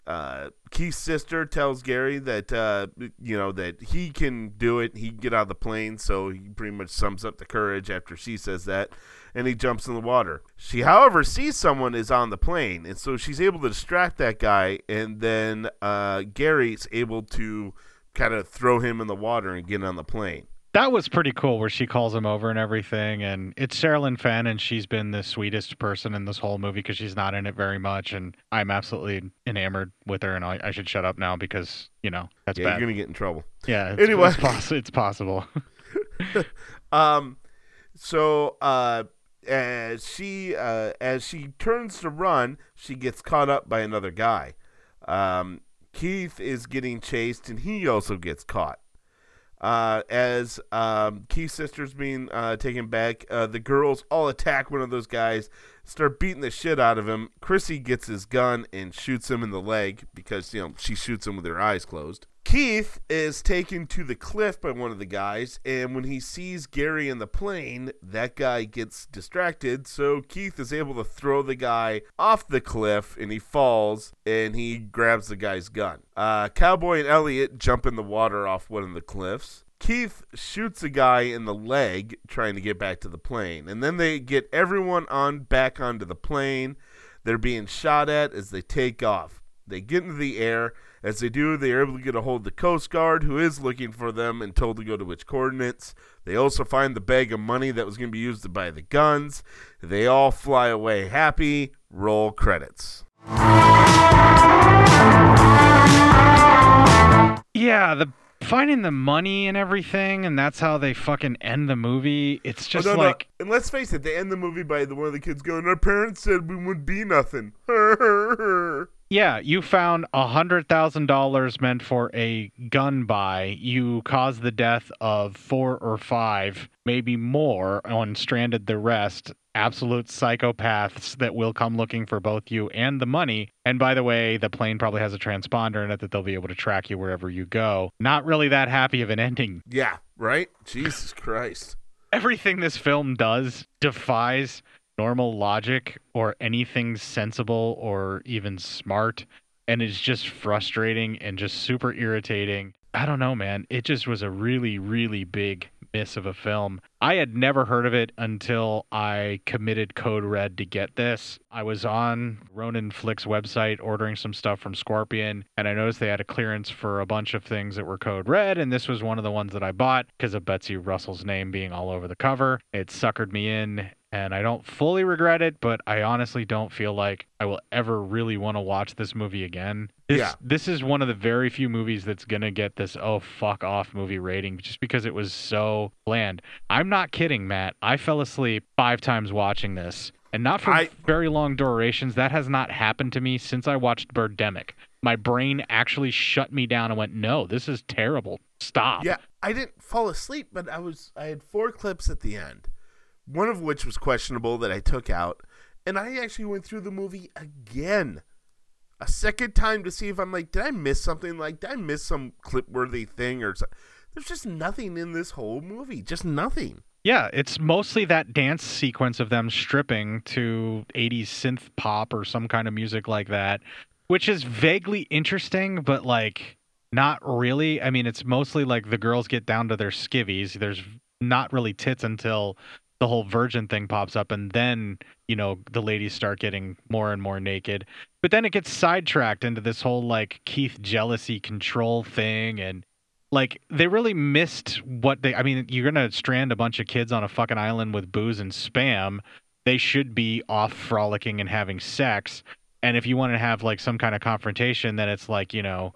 uh, Keith's sister tells Gary that uh, you know that he can do it. He can get out of the plane. So he pretty much sums up the courage after she says that, and he jumps in the water. She, however, sees someone is on the plane, and so she's able to distract that guy, and then uh, Gary's able to kind of throw him in the water and get on the plane. That was pretty cool where she calls him over and everything. And it's Sherilyn Fenn, and she's been the sweetest person in this whole movie because she's not in it very much. And I'm absolutely enamored with her. And I, I should shut up now because, you know, that's yeah, bad. you're gonna get in trouble. Yeah. It's, Anyway. it's, poss- it's possible. um, so uh, as she uh, as she turns to run, she gets caught up by another guy. Um, Keith is getting chased, and he also gets caught. Uh, as um, Keith's sister's being uh, taken back, uh, the girls all attack one of those guys, start beating the shit out of him. Chrissy gets his gun and shoots him in the leg because you know she shoots him with her eyes closed. Keith is taken to the cliff by one of the guys, and when he sees Gary in the plane, that guy gets distracted. So Keith is able to throw the guy off the cliff, and he falls, and he grabs the guy's gun. Uh, Cowboy and Elliot jump in the water off one of the cliffs. Keith shoots a guy in the leg trying to get back to the plane, and then they get everyone on back onto the plane. They're being shot at as they take off. They get into the air. As they do, they are able to get a hold of the Coast Guard, who is looking for them and told to go to which coordinates. They also find the bag of money that was going to be used to buy the guns. They all fly away happy. Roll credits. Yeah, the finding the money and everything, and that's how they fucking end the movie. It's oh, just oh, no, like no. and let's face it, they end the movie by the one of the kids going, "Our parents said we would be nothing." Yeah, you found a hundred thousand dollars meant for a gun buy. You caused the death of four or five, maybe more, and stranded the rest. Absolute psychopaths that will come looking for both you and the money. And by the way, the plane probably has a transponder in it that they'll be able to track you wherever you go. Not really that happy of an ending. Yeah, right? Jesus Christ. Everything this film does defies normal logic or anything sensible or even smart and it's just frustrating and just super irritating. I don't know, man. It just was a really, really big miss of a film. I had never heard of it until I committed Code Red to get this. I was on Ronin Flix website ordering some stuff from Scorpion, and I noticed they had a clearance for a bunch of things that were Code Red, and this was one of the ones that I bought because of Betsy Russell's name being all over the cover. It suckered me in, and I don't fully regret it, but I honestly don't feel like I will ever really want to watch this movie again. This, Yeah. This is one of the very few movies that's going to get this oh fuck off movie rating just because it was so bland. I'm not kidding, Matt. I fell asleep 5 times watching this. And not for I- very long durations. That has not happened to me since I watched Birdemic. My brain actually shut me down and went, "No, this is terrible. Stop." Yeah, I didn't fall asleep, but I was I had four clips at the end. One of which was questionable that I took out, and I actually went through the movie again. A second time to see if I'm like, did I miss something? Like, did I miss some clip worthy thing or something? There's just nothing in this whole movie. Just nothing. Yeah, it's mostly that dance sequence of them stripping to 80s synth pop or some kind of music like that, which is vaguely interesting, but like not really. I mean, it's mostly like the girls get down to their skivvies. There's not really tits until the whole virgin thing pops up, and then, you know, the ladies start getting more and more naked. But then it gets sidetracked into this whole like Keith jealousy control thing and like they really missed what they i mean you're gonna strand a bunch of kids on a fucking island with booze and spam they should be off frolicking and having sex and if you want to have like some kind of confrontation then it's like you know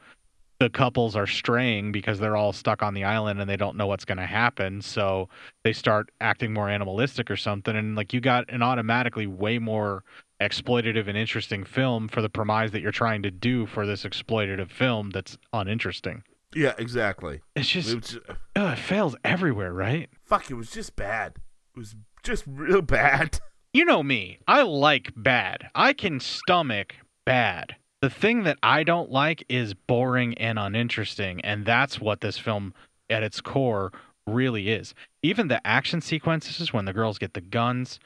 the couples are straying because they're all stuck on the island and they don't know what's going to happen so they start acting more animalistic or something and like you got an automatically way more exploitative and interesting film for the premise that you're trying to do for this exploitative film that's uninteresting Yeah, exactly. It's just, It was Ugh, it fails everywhere, right? fuck. It was just bad. It was just real bad. You know me. I like bad. I can stomach bad. The thing that I don't like is boring and uninteresting, and that's what this film at its core really is. Even the action sequences when the girls get the guns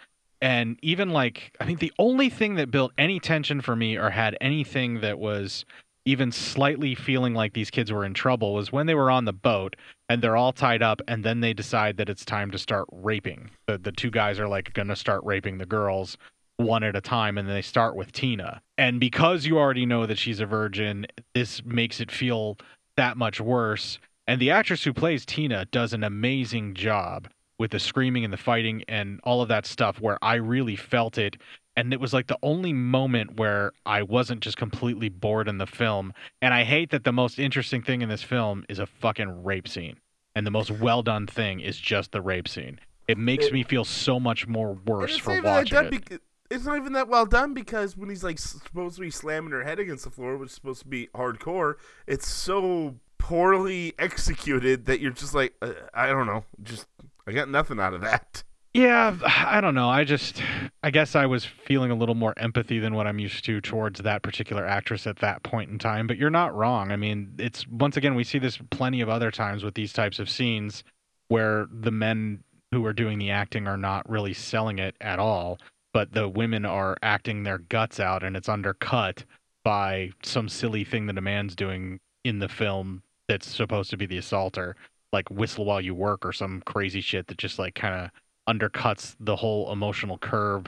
and even like I think the only thing that built any tension for me or had anything that was even slightly feeling like these kids were in trouble was when they were on the boat and they're all tied up and then they decide that it's time to start raping. The the two guys are like going to start raping the girls one at a time and they start with Tina. And because you already know that she's a virgin, this makes it feel that much worse. And the actress who plays Tina does an amazing job with the screaming and the fighting and all of that stuff where I really felt it and it was like the only moment where I wasn't just completely bored in the film. And I hate that the most interesting thing in this film is a fucking rape scene. And the most well done thing is just the rape scene. It makes me feel so much more worse for not even that watching it. It's not even that well done because when he's like supposed to be slamming her head against the floor, which is supposed to be hardcore, it's so poorly executed that you're just like, uh, I don't know, just I got nothing out of that. Yeah, I don't know. I just, I guess I was feeling a little more empathy than what I'm used to towards that particular actress at that point in time. But you're not wrong. I mean, it's once again, we see this plenty of other times with these types of scenes where the men who are doing the acting are not really selling it at all, but the women are acting their guts out and it's undercut by some silly thing that a man's doing in the film that's supposed to be the assaulter, like whistle while you work or some crazy shit that just like kind of undercuts the whole emotional curve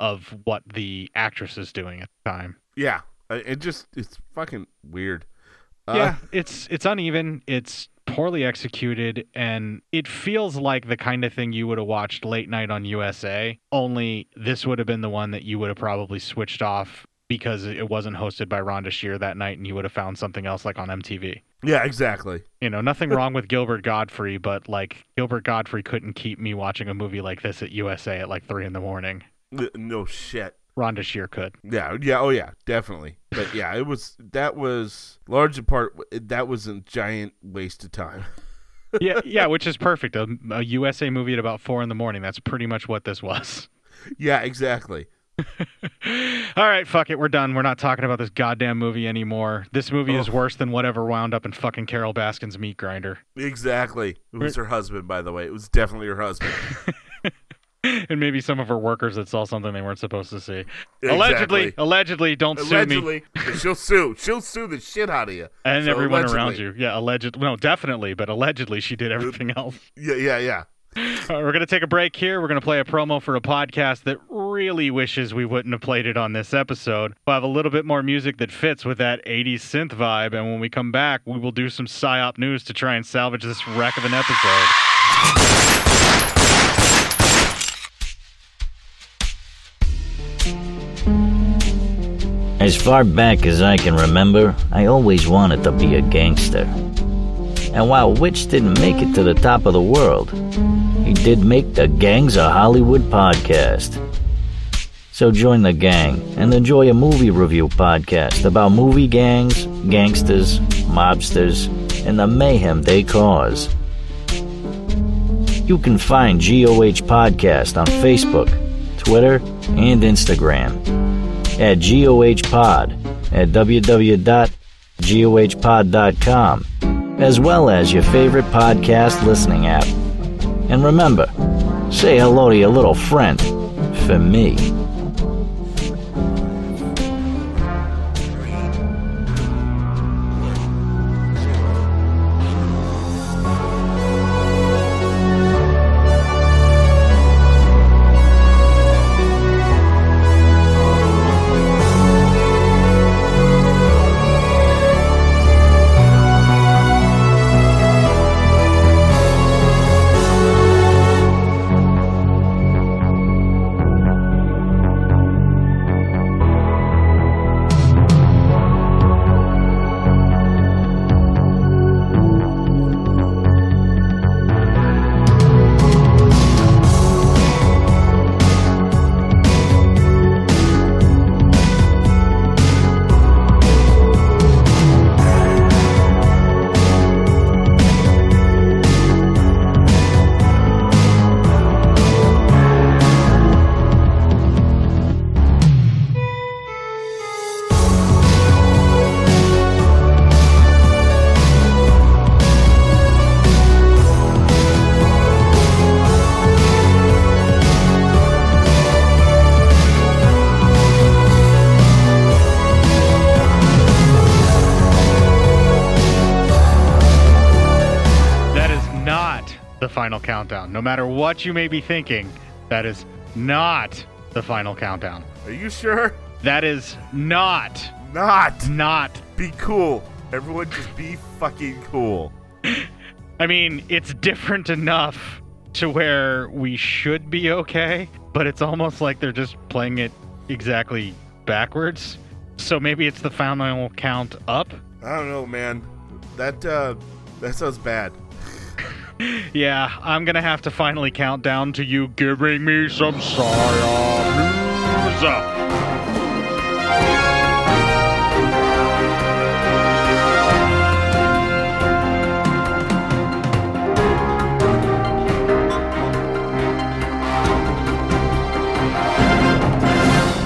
of what the actress is doing at the time. Yeah, uh, it just it's fucking weird. Uh, yeah, it's it's uneven. It's poorly executed, and it feels like the kind of thing you would have watched late night on USA. Only this would have been the one that you would have probably switched off because it wasn't hosted by Rhonda Shear that night, and you would have found something else like on MTV. Yeah, exactly. You know, nothing wrong with Gilbert Gottfried, but like Gilbert Gottfried couldn't keep me watching a movie like this at USA at like three in the morning. No shit. Rhonda Shear could. Yeah, yeah, oh yeah, definitely. But yeah, it was that was large in part that was a giant waste of time. yeah, yeah, which is perfect. A, a USA movie at about four in the morning. That's pretty much what this was. yeah, exactly. All right, fuck it. We're done. We're not talking about this goddamn movie anymore. This movie is Oh. worse than whatever wound up in fucking Carole Baskin's meat grinder. Exactly. It was her husband, by the way. It was definitely her husband. and maybe some of her workers that saw something they weren't supposed to see. Allegedly, Exactly. allegedly, don't sue me. She'll sue. She'll sue the shit out of you. And So everyone around you. Yeah, allegedly. No, definitely, but allegedly she did everything else. Yeah, yeah, yeah. All right, we're going to take a break here. We're going to play a promo for a podcast that really wishes we wouldn't have played it on this episode. We'll have a little bit more music that fits with that 80s synth vibe. And when we come back, we will do some PSYOP news to try and salvage this wreck of an episode. As far back as I can remember, I always wanted to be a gangster. And while Witch didn't make it to the top of the world, he did make the Gangs of Hollywood podcast. So join the gang and enjoy a movie review podcast about movie gangs, gangsters, mobsters, and the mayhem they cause. You can find GOH Podcast on Facebook, Twitter, and Instagram at GOH Pod at www.gohpod.com, as well as your favorite podcast listening app. And remember, say hello to your little friend for me. What you may be thinking, that is not the final countdown. Are you sure? That is not. Not. Not. Be cool. Everyone just be fucking cool. I mean, it's different enough to where we should be okay, but it's almost like they're just playing it exactly backwards. So maybe it's the final count up. I don't know, man. That uh that sounds bad yeah, I'm gonna have to finally count down to you giving me some psyop news.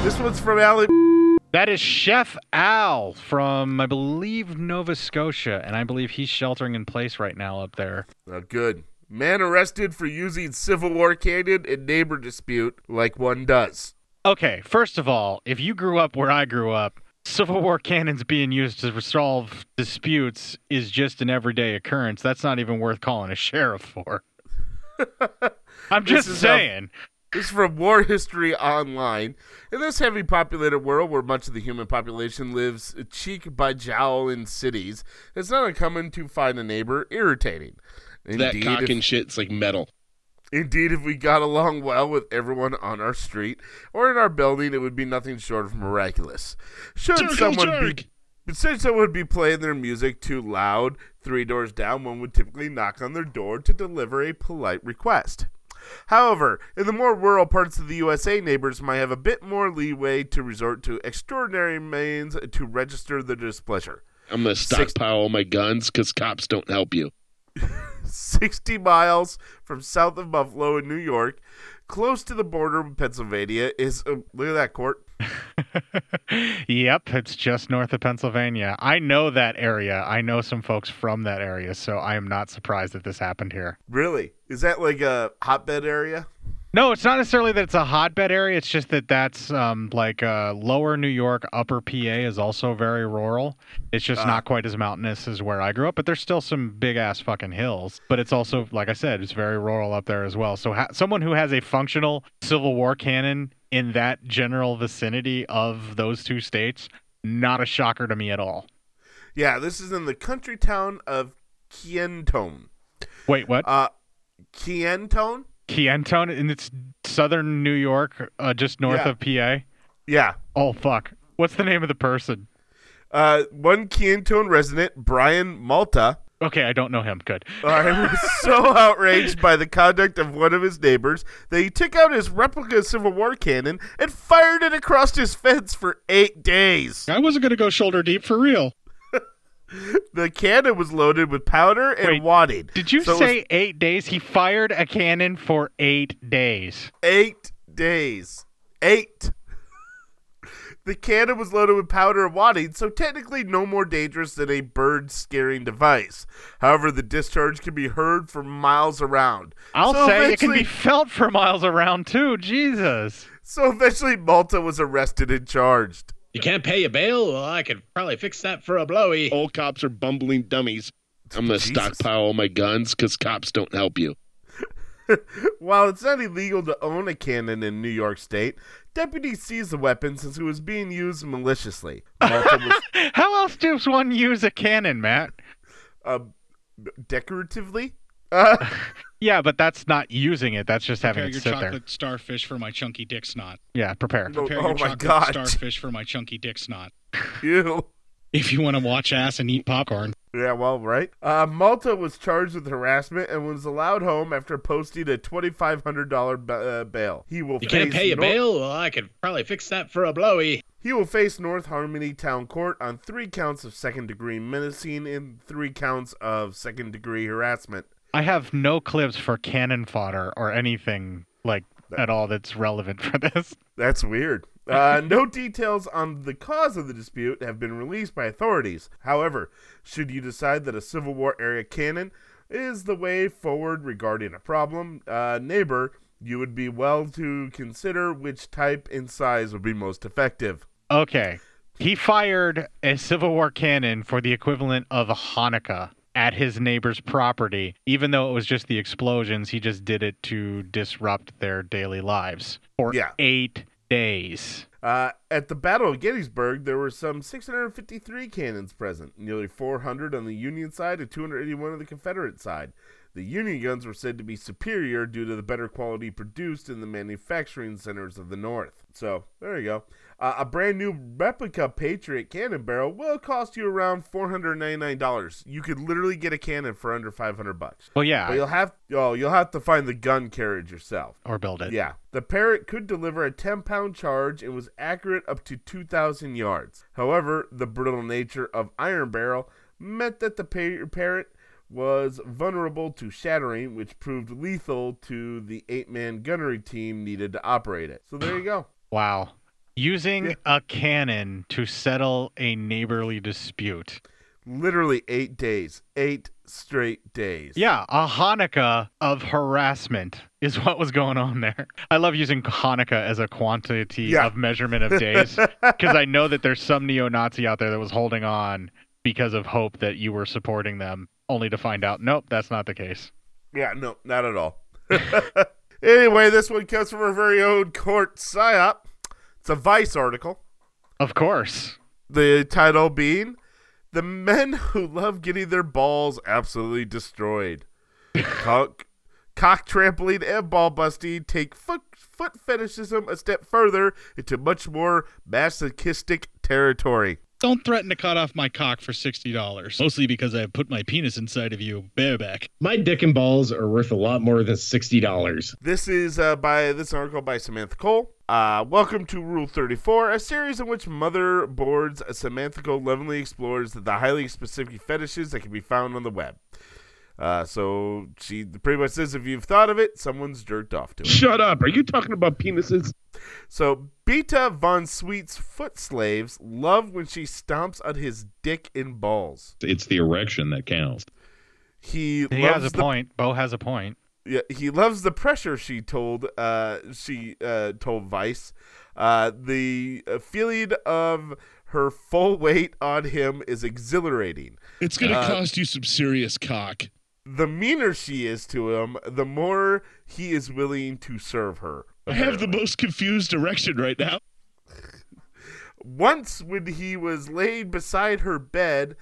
This one's from Alan. That is Chef Al from, I believe, Nova Scotia, and I believe he's sheltering in place right now up there. Oh, good. Man arrested for using Civil War cannon in neighbor dispute like one does. Okay, first of all, if you grew up where I grew up, Civil War cannons being used to resolve disputes is just an everyday occurrence. That's not even worth calling a sheriff for. I'm just uh, saying. This is from War History Online. In this heavy populated world where much of the human population lives cheek by jowl in cities, it's not uncommon to find a neighbor irritating. that cock if- and shit's like metal. Indeed, if we got along well with everyone on our street or in our building, it would be nothing short of miraculous. Should someone jerk. be but since someone would be playing their music too loud, three doors down, one would typically knock on their door to deliver a polite request. However, in the more rural parts of the USA, neighbors might have a bit more leeway to resort to extraordinary means to register their displeasure. I'm gonna stockpile all my guns because cops don't help you. 60 miles from south of Buffalo in New York, close to the border with Pennsylvania, is uh, look at that court. Yep, it's just north of Pennsylvania. I know that area. I know some folks from that area, so I am not surprised that this happened here. Really? Is that like a hotbed area? No, it's not necessarily that it's a hotbed area. It's just that that's um, like uh, lower New York, upper PA is also very rural. It's just Ah. not quite as mountainous as where I grew up, but there's still some big ass fucking hills. But it's also, like I said, it's very rural up there as well. So ha- someone who has a functional Civil War cannon in that general vicinity of those two states, not a shocker to me at all. Yeah, this is in the country town of Kiantone. Wait, what? Uh, Kiantone? Kiantone, and it's southern New York, uh, just north Yeah. of PA. Yeah. Oh fuck! What's the name of the person? Uh, one Kiantone resident, Brian Malta, Okay, I don't know him. Good. I was so outraged by the conduct of one of his neighbors that he took out his replica Civil War cannon and fired it across his fence for eight days. I wasn't gonna go shoulder deep for real. The cannon was loaded with powder and Wait, wadding. Did you So it was say eight days? He fired a cannon for eight days. eight days? Eight. The cannon was loaded with powder and wadding, so technically no more dangerous than a bird scaring device. However, the discharge can be heard for miles around. I'll So say it can be felt for miles around too. Jesus. So eventually, Malta was arrested and charged. You can't pay your bail? Well, I could probably fix that for a blowy. All cops are bumbling dummies. I'm gonna stockpile all my guns because cops don't help you. While it's not illegal to own a cannon in New York State, deputies seized the weapon since it was being used maliciously. Was How else does one use a cannon, Matt? uh, decoratively. Uh, Yeah, but that's not using it. That's just having it sit there. Prepare your chocolate starfish for my chunky dick snot. Yeah, prepare. Oh, Prepare oh your my chocolate God. starfish for my chunky dick snot. ew. If you want to watch ass and eat popcorn. Yeah, well, right. Uh, Malta was charged with harassment and was allowed home after posting a twenty-five hundred dollar uh, bail. He will You face can't pay your Nor- bail? Well, I could probably fix that for a blowy. He will face North Harmony Town Court on three counts of second-degree menacing and three counts of second-degree harassment. I have no clips for cannon fodder or anything like at all that's relevant for this. That's weird. Uh, no details on the cause of the dispute have been released by authorities. However, should you decide that a Civil War era cannon is the way forward regarding a problem, uh, neighbor, you would be well to consider which type and size would be most effective. Okay. He fired a Civil War cannon for the equivalent of a Hanukkah at his neighbor's property. Even though it was just the explosions, he just did it to disrupt their daily lives for Yeah. eight days. Uh, at the Battle of Gettysburg, there were some 653 cannons present, nearly 400 on the Union side and 281 on the Confederate side. The Union guns were said to be superior due to the better quality produced in the manufacturing centers of the North. So, there you go. Uh, a brand new replica Parrott cannon barrel will cost you around $499. You could literally get a cannon for under 500 bucks. Well, yeah. But you'll have oh, you'll have to find the gun carriage yourself. Or build it. Yeah. The Parrott could deliver a 10 pound charge and was accurate up to 2,000 yards. However, the brittle nature of Iron Barrel meant that the pa- Parrott was vulnerable to shattering, which proved lethal to the eight man gunnery team needed to operate it. So there you go. Wow. Using a cannon to settle a neighborly dispute. Literally eight days. Eight straight days. Yeah, a Hanukkah of harassment is what was going on there. I love using Hanukkah as a quantity Yeah. of measurement of days because I know that there's some neo Nazi out there that was holding on because of hope that you were supporting them, only to find out, nope, that's not the case. Yeah, no, not at all. anyway, this one comes from our very own court psyop. It's a Vice article. Of course. The title being The Men Who Love Getting Their Balls Absolutely Destroyed. cock, cock trampling and ball busting take foot, foot fetishism a step further into much more masochistic territory. Don't threaten to cut off my cock for $60. Mostly because I have put my penis inside of you bareback. My dick and balls are worth a lot more than $60. This is uh, by this article by Samantha Cole. Uh, welcome to Rule 34, a series in which Motherboards Samantha Cole lovingly explores the highly specific fetishes that can be found on the web. Uh, so she pretty much says if you've thought of it, someone's jerked off to it. Shut up. Are you talking about penises? So Beta Von Sweet's foot slaves love when she stomps on his dick and balls. It's the erection that counts. He, He loves has a the point. Bo has a point. Yeah, he loves the pressure. She told uh she uh told Vice, uh the uh, feeling of her full weight on him is exhilarating. It's going to Uh, cost you some serious cock. The meaner she is to him, the more he is willing to serve her. I have the most confused erection right now. Once, when he was laid beside her bed,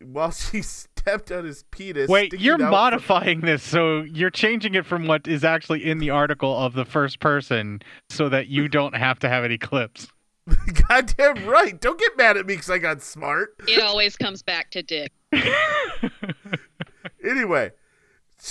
while she stepped on his penis. Wait, you're out from- modifying this, so you're changing it from what is actually in the article of the first person so that you don't have to have any clips. Goddamn right! Don't get mad at me because I got smart. It always comes back to dick. Anyway,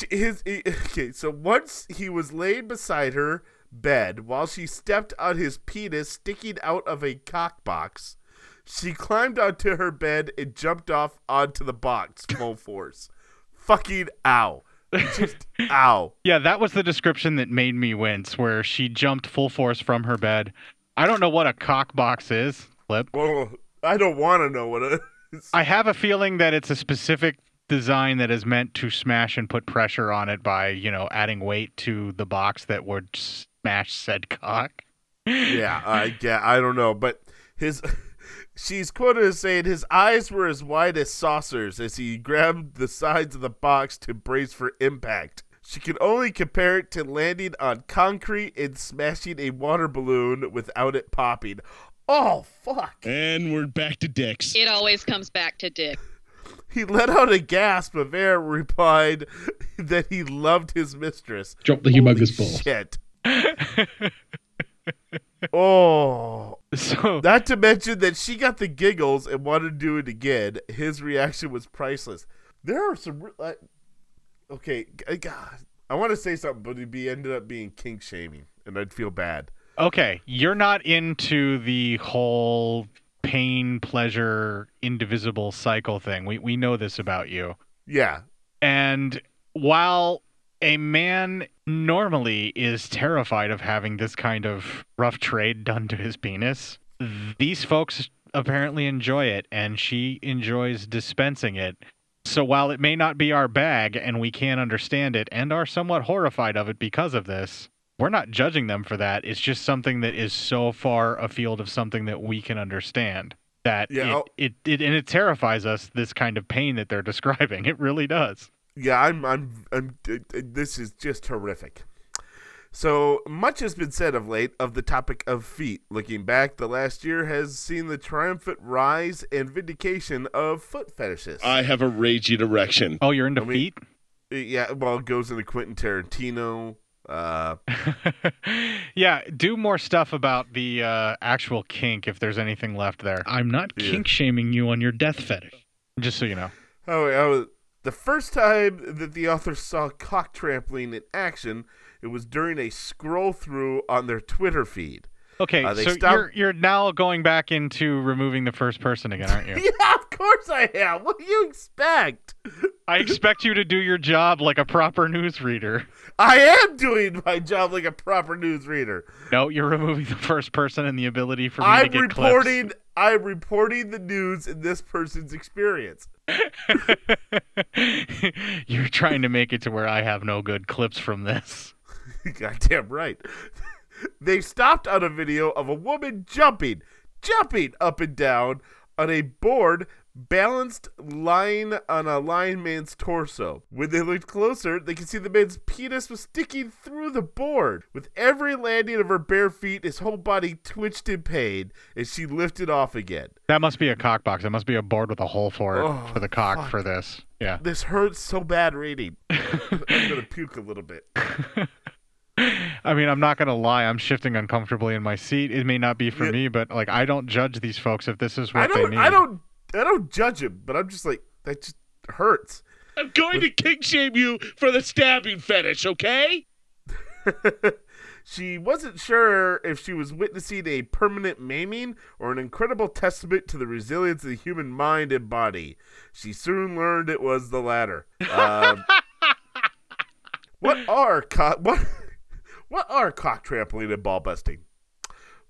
his he- okay. So once he was laid beside her bed while she stepped on his penis sticking out of a cock box. She climbed onto her bed and jumped off onto the box full force. Fucking ow! Just ow! Yeah, that was the description that made me wince, where she jumped full force from her bed. I don't know what a cock box is, Flip. Well, I don't want to know what it is. I have a feeling that it's a specific design that is meant to smash and put pressure on it by, you know, adding weight to the box that would smash said cock. yeah, I yeah, I don't know, but his she's quoted as saying his eyes were as wide as saucers as he grabbed the sides of the box to brace for impact. She could only compare it to landing on concrete and smashing a water balloon without it popping. Oh fuck. And we're back to dicks. It always comes back to dick. He let out a gasp of air and replied that he loved his mistress. Drop the Holy humongous balls. Shit. oh. So Not to mention that she got the giggles and wanted to do it again. His reaction was priceless. There are some. re- Uh, okay, g- God, I want to say something, but it'd be ended up being kink shaming, and I'd feel bad. Okay, you're not into the whole pain, pleasure, indivisible cycle thing. We we know this about you. Yeah, And while a man normally is terrified of having this kind of rough trade done to his penis, these folks apparently enjoy it, and she enjoys dispensing it. So while it may not be our bag and we can't understand it and are somewhat horrified of it because of this, we're not judging them for that. It's just something that is so far afield of something that we can understand that Yeah, it, oh. it, it and it terrifies us this kind of pain that they're describing. It really does. yeah. I'm. I'm. I'm. This is just horrific. So much has been said of late of the topic of feet. Looking back, the last year has seen the triumphant rise and vindication of foot fetishes. I have a raging erection. Oh, you're into I mean- feet? yeah, well, it goes into Quentin Tarantino. Uh, Yeah, do more stuff about the uh, actual kink if there's anything left there. I'm not Yeah. kink shaming you on your death fetish. Just so you know. Oh, oh, the first time that the author saw cock trampling in action, it was during a scroll through on their Twitter feed. Okay, Uh, so stopped- you're you're now going back into removing the first person again, aren't you? Yeah, of course I am. What do you expect? I expect you to do your job like a proper newsreader. I am doing my job like a proper newsreader. No, you're removing the first person and the ability for me to I'm get reporting. I'm reporting the news in this person's experience. You're trying to make it to where I have no good clips from this. Goddamn right. They stopped on a video of a woman jumping, jumping up and down on a board balanced lying on a lineman's torso. When they looked closer, they could see the man's penis was sticking through the board. With every landing of her bare feet, his whole body twitched in pain as she lifted off again. That must be a cock box. It must be a board with a hole for it Oh, for the cock fuck. for this. Yeah. This hurts so bad reading. I'm gonna puke a little bit. I mean, I'm not gonna lie. I'm shifting uncomfortably in my seat. It may not be for Yeah. me, but like, I don't judge these folks if this is what I don't. they need. I don't. I don't judge him, but I'm just like that. Just hurts. I'm going to kink shame you for the stabbing fetish, okay? She wasn't sure if she was witnessing a permanent maiming or an incredible testament to the resilience of the human mind and body. She soon learned it was the latter. Um, what are cock? What? What are cock trampling and ball busting?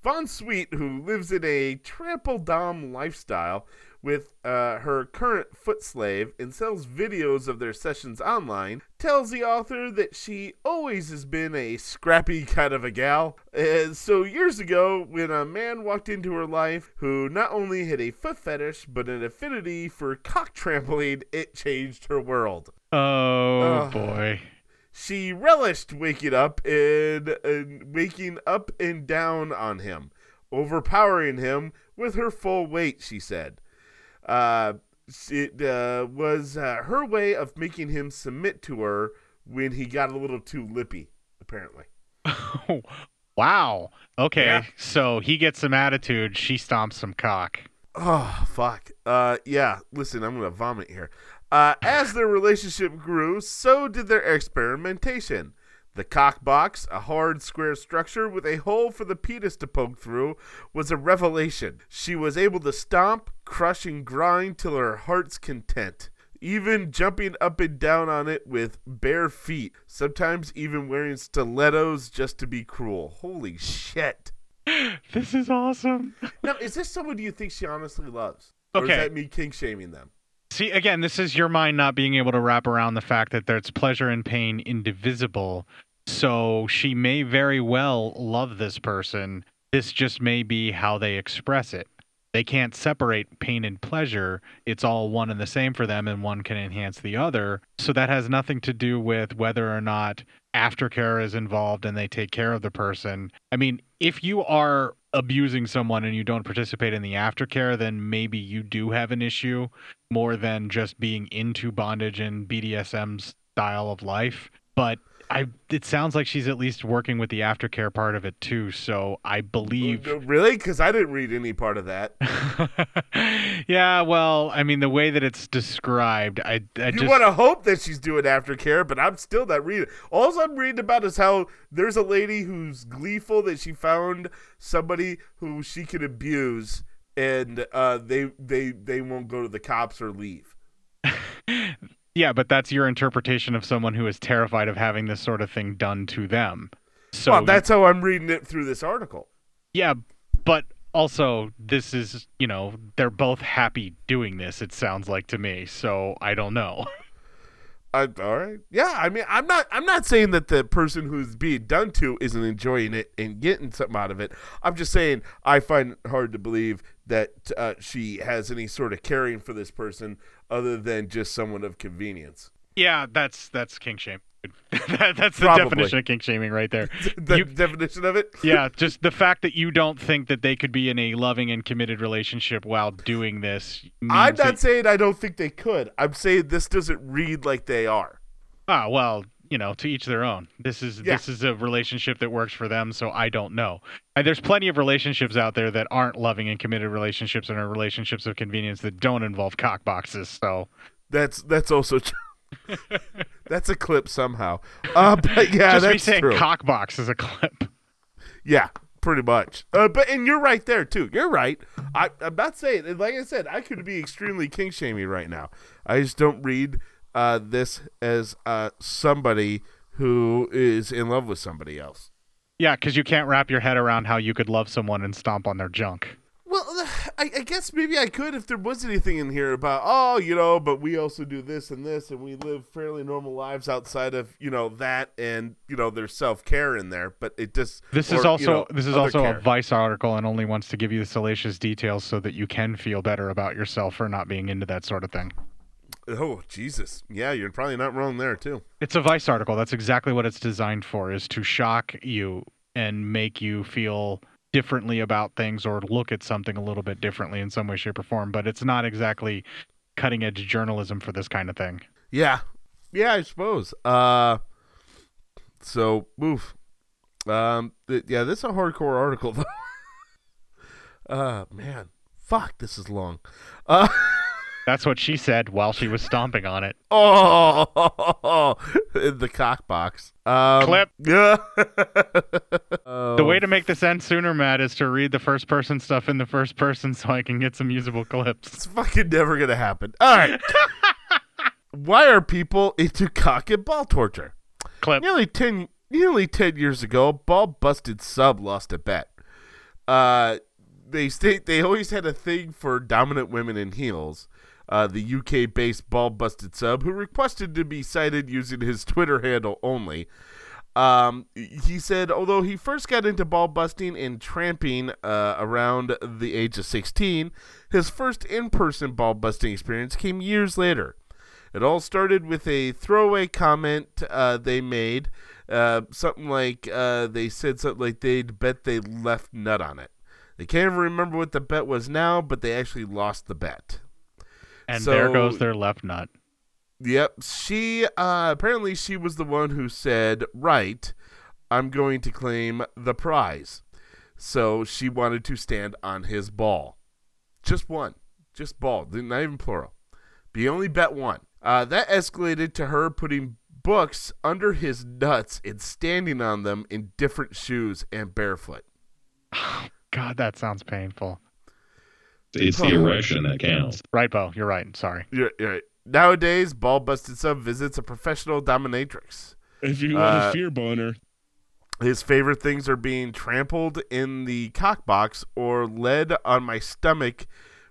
Von Sweet, who lives in a trample dom lifestyle with uh, her current foot slave and sells videos of their sessions online, tells the author that she always has been a scrappy kind of a gal. And so years ago, when a man walked into her life who not only had a foot fetish but an affinity for cock trampling, it changed her world. Oh Ugh. boy. She relished waking up and, and waking up and down on him, overpowering him with her full weight. She said, uh, "It uh, was uh, her way of making him submit to her when he got a little too lippy." Apparently, Wow. Okay. Yeah. So he gets some attitude. She stomps some cock. Oh fuck. Uh yeah, listen, I'm gonna vomit here. Uh as their relationship grew, so did their experimentation. The cock box, a hard square structure with a hole for the penis to poke through, was a revelation. She was able to stomp, crush, and grind till her heart's content. Even jumping up and down on it with bare feet, sometimes even wearing stilettos just to be cruel. Holy shit. This is awesome. Now, is this someone you think she honestly loves? Or Okay. is that me kink shaming them? See, again, this is your mind not being able to wrap around the fact that there's pleasure and pain indivisible. So she may very well love this person. This just may be how they express it. They can't separate pain and pleasure. It's all one and the same for them, and one can enhance the other. So that has nothing to do with whether or not aftercare is involved and they take care of the person. I mean, if you are abusing someone and you don't participate in the aftercare, then maybe you do have an issue more than just being into bondage and BDSM style of life. But I it sounds like she's at least working with the aftercare part of it too. So I believe Really? Because I didn't read any part of that. Yeah, well, I mean the way that it's described, I I you just want to hope that she's doing aftercare, but I'm still not reading. All I'm reading about is how there's a lady who's gleeful that she found somebody who she can abuse, and uh, they they they won't go to the cops or leave. Yeah, but that's your interpretation of someone who is terrified of having this sort of thing done to them. So well, that's how I'm reading it through this article. Yeah, but also this is, you know, they're both happy doing this it sounds like to me. So I don't know. All right. Yeah, I mean, I'm not. I'm not saying that the person who's being done to isn't enjoying it and getting something out of it. I'm just saying I find it hard to believe that uh, she has any sort of caring for this person other than just someone of convenience. yeah, that's that's kink shame. That- that's the definition of kink shaming right there. the You- definition of it. yeah, just the fact that you don't think that they could be in a loving and committed relationship while doing this. I'm not that- saying I don't think they could. I'm saying this doesn't read like they are. Ah, well, you know, to each their own. This is Yeah. this is a relationship that works for them, so I don't know. And there's plenty of relationships out there that aren't loving and committed relationships and are relationships of convenience that don't involve cock boxes. So That's that's also true. that's a clip somehow. Uh, but yeah, just that's me saying true. cock box is a clip. Yeah, pretty much. Uh, but and you're right there too. You're right. I, I'm not saying. Like I said, I could be extremely kink shaming right now. I just don't read uh, this as uh, somebody who is in love with somebody else. Yeah, because you can't wrap your head around how you could love someone and stomp on their junk. Well, I, I guess maybe I could if there was anything in here about oh, you know, but we also do this and this, and we live fairly normal lives outside of you know that, and you know there's self care in there, but it just This or, is you also know, this is also care. a Vice article and only wants to give you the salacious details so that you can feel better about yourself for not being into that sort of thing. Oh Jesus, yeah, you're probably not wrong there too. It's a Vice article. That's exactly what it's designed for is to shock you and make you feel differently about things or look at something a little bit differently in some way shape or form, but it's not exactly cutting edge journalism for this kind of thing. Yeah, yeah, I suppose. Uh, so oof. Um, th- yeah, this is a hardcore article though. uh, man, fuck, this is long. Uh. That's what she said while she was stomping on it. Oh, in the cock box. Um, Clip. The way to make this end sooner, Matt, is to read the first person stuff in the first person so I can get some usable clips. It's fucking never gonna happen. All right. Why are people into cock and ball torture? Clip. Nearly ten, nearly ten years ago, ball busted sub lost a bet. Uh, they state they always had a thing for dominant women in heels. Uh, the UK-based ball busted sub, who requested to be cited using his Twitter handle only. Um, he said, although he first got into ball busting and tramping uh, around the age of 16, his first in person ball busting experience came years later. It all started with a throwaway comment uh, they made, uh, something like uh, they said something like they'd bet they left nut on it. They can't even remember what the bet was now, but they actually lost the bet. And So- there goes their left nut. Yep. She uh apparently she was the one who said, "Right, I'm going to claim the prize." So she wanted to stand on his ball. Just one. Just ball, not even plural. But he only bet one. Uh, that escalated to her putting books under his nuts and standing on them in different shoes and barefoot. God, that sounds painful. It's the erection that counts. Right, Bo. You're right. Sorry. You're, you're right. Nowadays, ball busted sub visits a professional dominatrix. If you want Uh, a fear boner, His favorite things are being trampled in the cock box or led on my stomach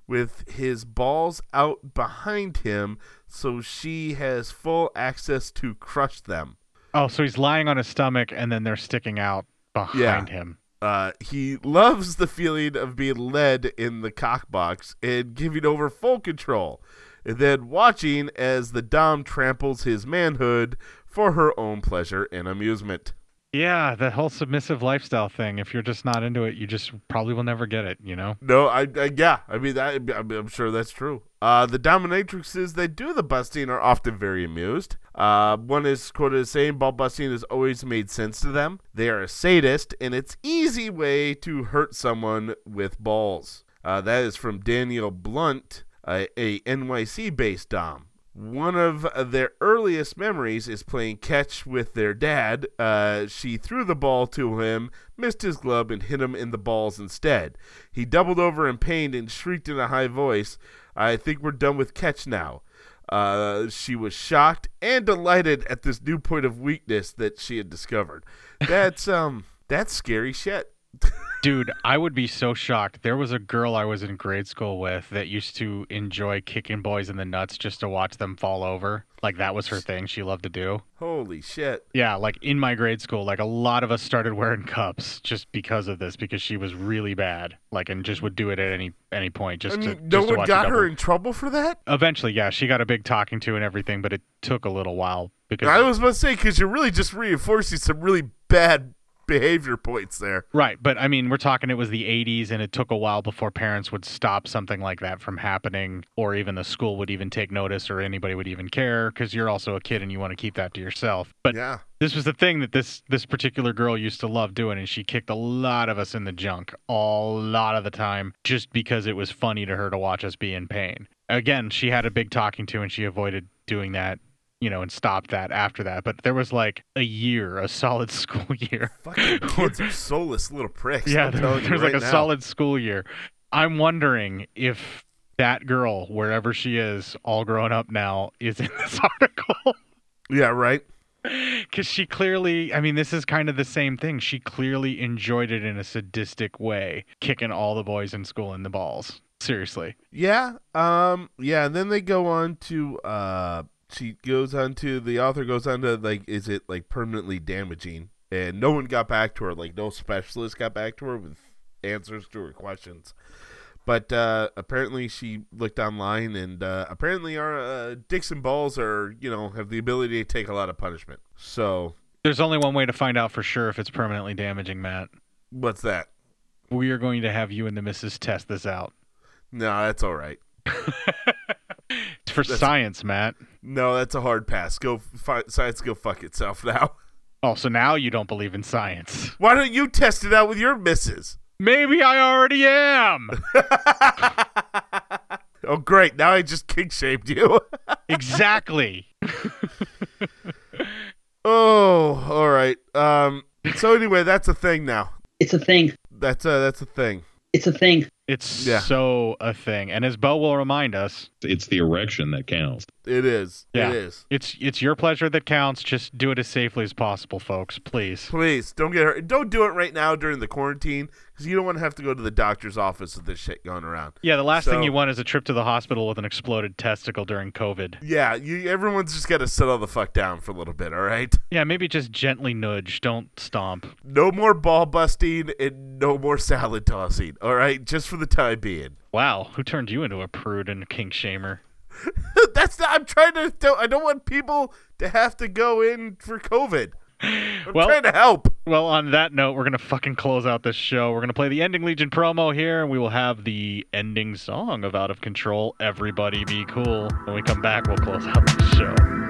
with his balls out behind him so she has full access to crush them. Oh, so he's lying on his stomach and then they're sticking out behind him. Uh, he loves the feeling of being led in the cock box and giving over full control, and then watching as the Dom tramples his manhood for her own pleasure and amusement. Yeah, the whole submissive lifestyle thing. If you're just not into it, you just probably will never get it, you know? No, I, I yeah, I mean that. I'm, I'm sure that's true. Uh, the dominatrixes that do the busting are often very amused. Uh, one is quoted as saying, "Ball busting has always made sense to them. They are a sadist, and it's easy way to hurt someone with balls." Uh, that is from Danielle Blunt, a, a NYC-based dom. One of their earliest memories is playing catch with their dad. Uh, she threw the ball to him, missed his glove, and hit him in the balls instead. He doubled over in pain and shrieked in a high voice, I think we're done with catch now. Uh, she was shocked and delighted at this new point of weakness that she had discovered. That's um, that's scary shit. Dude, I would be so shocked. There was a girl I was in grade school with that used to enjoy kicking boys in the nuts just to watch them fall over. Like that was her thing she loved to do. Holy shit! Yeah, like in my grade school, like a lot of us started wearing cups just because of this because she was really bad. Like and just would do it at any any point just I to no just to one got her in trouble for that. Eventually, yeah, she got a big talking to and everything, but it took a little while because I was about to say because you're really just reinforcing some really bad behavior points there. Right, but I mean, we're talking it was the 80s and it took a while before parents would stop something like that from happening or even the school would even take notice or anybody would even care cuz you're also a kid and you want to keep that to yourself. But yeah. this was the thing that this this particular girl used to love doing and she kicked a lot of us in the junk a lot of the time just because it was funny to her to watch us be in pain. Again, she had a big talking to and she avoided doing that you know, and stopped that after that. But there was like a year, a solid school year. Fucking kids are soulless little pricks. yeah, there- telling you there's like right a now. solid school year. I'm wondering if that girl, wherever she is, all grown up now, is in this article. Yeah, right. Because she clearly, I mean, this is kind of the same thing. She clearly enjoyed it in a sadistic way, kicking all the boys in school in the balls. Seriously. Yeah. Um. Yeah. And then they go on to. Uh. She goes on to the author goes on to like, is it like permanently damaging? And no one got back to her. Like no specialist got back to her with answers to her questions. But uh, apparently she looked online, and uh, apparently our uh, dicks and balls are, you know, have the ability to take a lot of punishment. So There's only one way to find out for sure if it's permanently damaging, Matt. what's that? We are going to have you and the missus test this out. No, that's all right. It's for science, Matt. No, that's a hard pass. Go fi- science. Go fuck itself now. Oh, so now you don't believe in science. Why don't you test it out with your missus? Maybe I already am. Oh, great! Now I just kink shamed you. exactly. oh, all right. Um. So anyway, that's a thing now. It's a thing. That's a that's a thing. It's a thing. It's Yeah. so a thing. And as Bo will remind us, It's the erection that counts. It is. yeah, It is. It's it's your pleasure that counts. Just do it as safely as possible, folks. Please. Please don't get hurt. Don't do it right now during the quarantine because you don't want to have to go to the doctor's office with this shit going around. Yeah, the last So- thing you want is a trip to the hospital with an exploded testicle during COVID. Yeah, you. Everyone's just got to settle the fuck down for a little bit. All right. Yeah, maybe just gently nudge. Don't stomp. No more ball busting and no more salad tossing. All right, just for the time being. Wow, who turned you into a prude and kink shamer? That's not. I'm trying to. Don't, I don't want people to have to go in for COVID. I'm Well- trying to help. Well, on that note, we're gonna fucking close out this show. We're gonna play the Ending Legion promo here, and we will have the ending song of Out of Control. Everybody be cool. When we come back, we'll close out the show.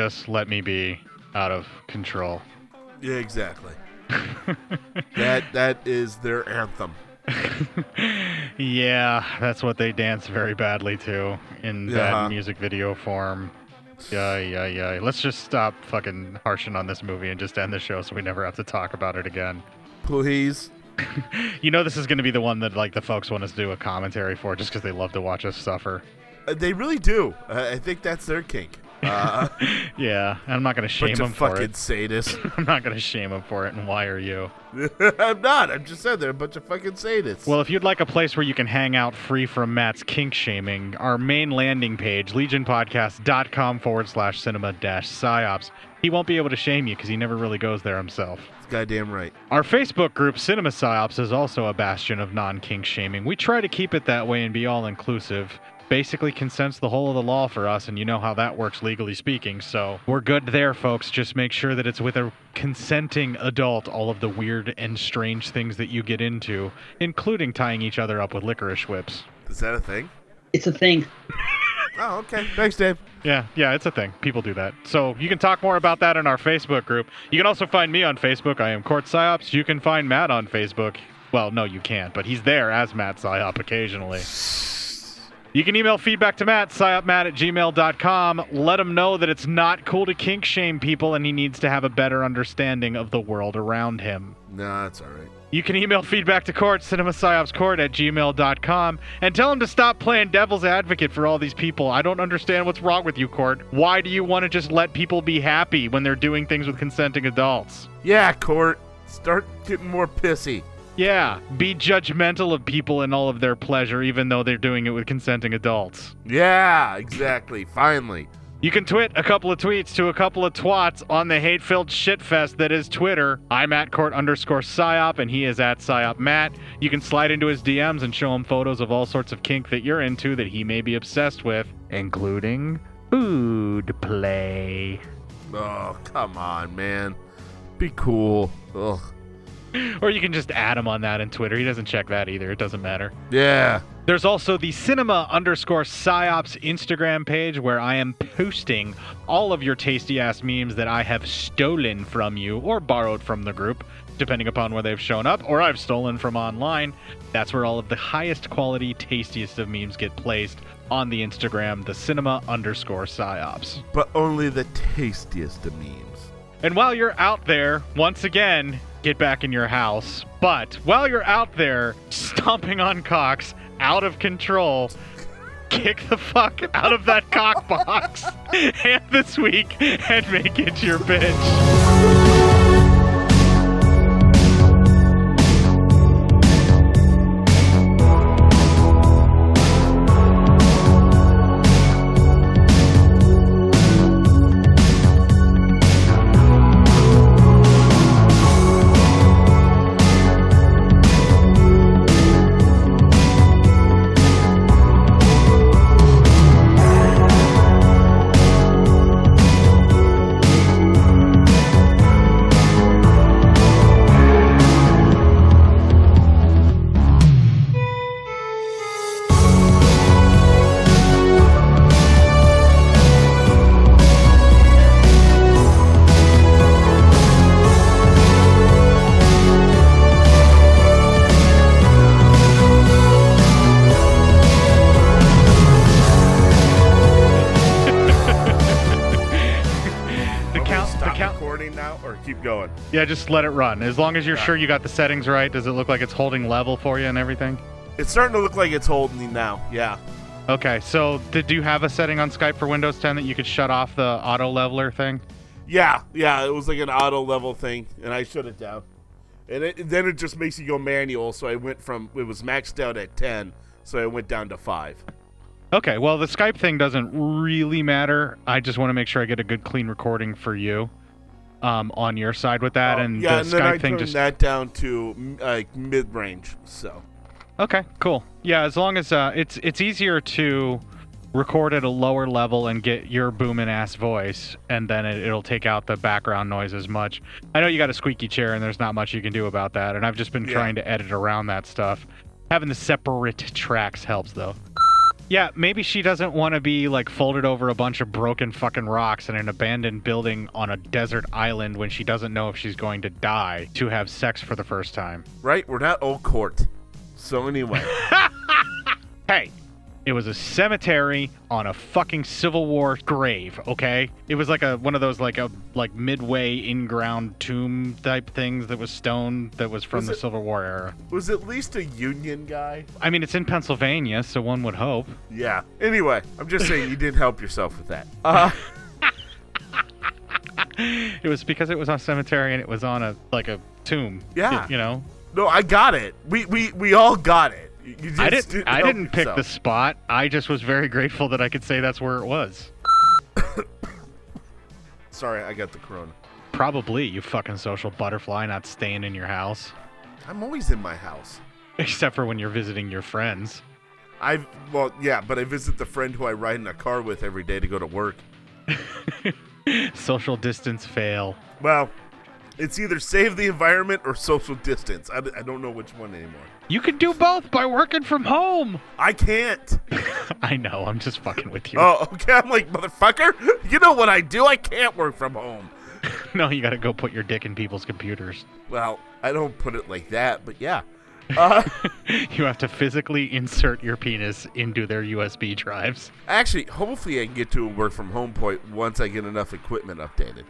Just let me be out of control. Yeah, exactly. that that is their anthem. Yeah, that's what they dance very badly to in Yeah. bad music video form. Yeah, yeah, yeah. Let's just stop fucking harshing on this movie and just end the show so we never have to talk about it again. Please. You know this is going to be the one that like the folks want us to do a commentary for just because they love to watch us suffer. Uh, they really do. Uh, I think that's their kink. Uh, Yeah, I'm not going to shame of for fucking it. sadists. I'm not going to shame him for it. And why are you? I'm not. I'm just saying they're a bunch of fucking sadists. Well, if you'd like a place where you can hang out free from Matt's kink shaming, our main landing page, legionpodcast.com forward slash cinema dash psyops. He won't be able to shame you because he never really goes there himself. It's goddamn right. Our Facebook group, Cinema Psyops, is also a bastion of non kink shaming. We try to keep it that way and be all inclusive. Basically, consent's the whole of the law for us, and you know how that works legally speaking, so we're good there, folks. Just make sure that it's with a consenting adult, all of the weird and strange things that you get into, including tying each other up with licorice whips. Is that a thing? It's a thing. Oh, okay. Thanks, Dave. Yeah, yeah, it's a thing. People do that. So you can talk more about that in our Facebook group. You can also find me on Facebook. I am Court Psyops. You can find Matt on Facebook. Well, no, you can't, but he's there as Matt Psyop occasionally. You can email feedback to Matt, psyopmatt at gmail.com. Let him know that it's not cool to kink shame people and he needs to have a better understanding of the world around him. No, that's all right. You can email feedback to court, cinemapsyopscourt at gmail.com, and tell him to stop playing devil's advocate for all these people. I don't understand what's wrong with you, Court. Why do you want to just let people be happy when they're doing things with consenting adults? Yeah, Court. Start getting more pissy. Yeah, be judgmental of people and all of their pleasure, even though they're doing it with consenting adults. Yeah, exactly. Finally. You can twit a couple of tweets to a couple of twats on the hate-filled shitfest that is Twitter. I'm at court underscore psyop, and he is at psyop matt. You can slide into his DMs and show him photos of all sorts of kink that you're into that he may be obsessed with, including food play. Oh, come on, man. Be cool. Ugh. Or you can just add him on that in Twitter. He doesn't check that either. It doesn't matter. Yeah. There's also the cinema underscore psyops Instagram page where I am posting all of your tasty ass memes that I have stolen from you or borrowed from the group, depending upon where they've shown up, or I've stolen from online. That's where all of the highest quality, tastiest of memes get placed on the Instagram, the cinema underscore psyops. But only the tastiest of memes. And while you're out there, once again, get back in your house. But while you're out there stomping on cocks out of control, kick the fuck out of that cock box and this week and make it your bitch. Just let it run. As long as you're sure you got the settings right, does it look like it's holding level for you and everything? It's starting to look like it's holding now. Yeah. Okay, so did you have a setting on Skype for Windows 10 that you could shut off the auto leveler thing? Yeah, yeah, it was like an auto level thing, and I shut it down. And it, then it just makes you go manual, so I went from, it was maxed out at 10, so I went down to 5. Okay, well, the Skype thing doesn't really matter. I just want to make sure I get a good, clean recording for you um, on your side with that. and Oh, yeah, the and then Skype I thing turned just. that down to like mid range, so. Okay, cool. Yeah, as long as uh, it's it's easier to record at a lower level and get your booming ass voice, and then it, it'll take out the background noise as much. I know you got a squeaky chair, and there's not much you can do about that. And I've just been Yeah. trying to edit around that stuff. Having the separate tracks helps, though. Yeah, maybe she doesn't want to be like folded over a bunch of broken fucking rocks in an abandoned building on a desert island when she doesn't know if she's going to die to have sex for the first time. Right? We're not old court. So anyway. Hey, It was a cemetery on a fucking Civil War grave, okay? It was like a one of those like a like midway in-ground tomb type things that was stone that was from Was the it- Civil War era. Was at least a Union guy. I mean, it's in Pennsylvania, so one would hope. Yeah. Anyway, I'm just saying you didn't help yourself with that. Uh, It was because it was on a cemetery and it was on a like a tomb. Yeah. You know? no, I got it. We we we all got it. You you just I didn't I didn't pick the spot. I just was very grateful that I could say that's where it was. Sorry, I got the corona. Probably, you fucking social butterfly not staying in your house. I'm always in my house. Except for when you're visiting your friends. I well, yeah, but I visit the friend who I ride in a car with every day to go to work. Social distance fail. Well, it's either save the environment or social distance. I, I don't know which one anymore. You can do both by working from home. I can't. I know, I'm just fucking with you. Oh, okay. I'm like, motherfucker, you know what I do? I can't work from home. No, you gotta go put your dick in people's computers. Well, I don't put it like that, but yeah. Uh, You have to physically insert your penis into their USB drives. actually, hopefully I can get to a work from home point once I get enough equipment updated.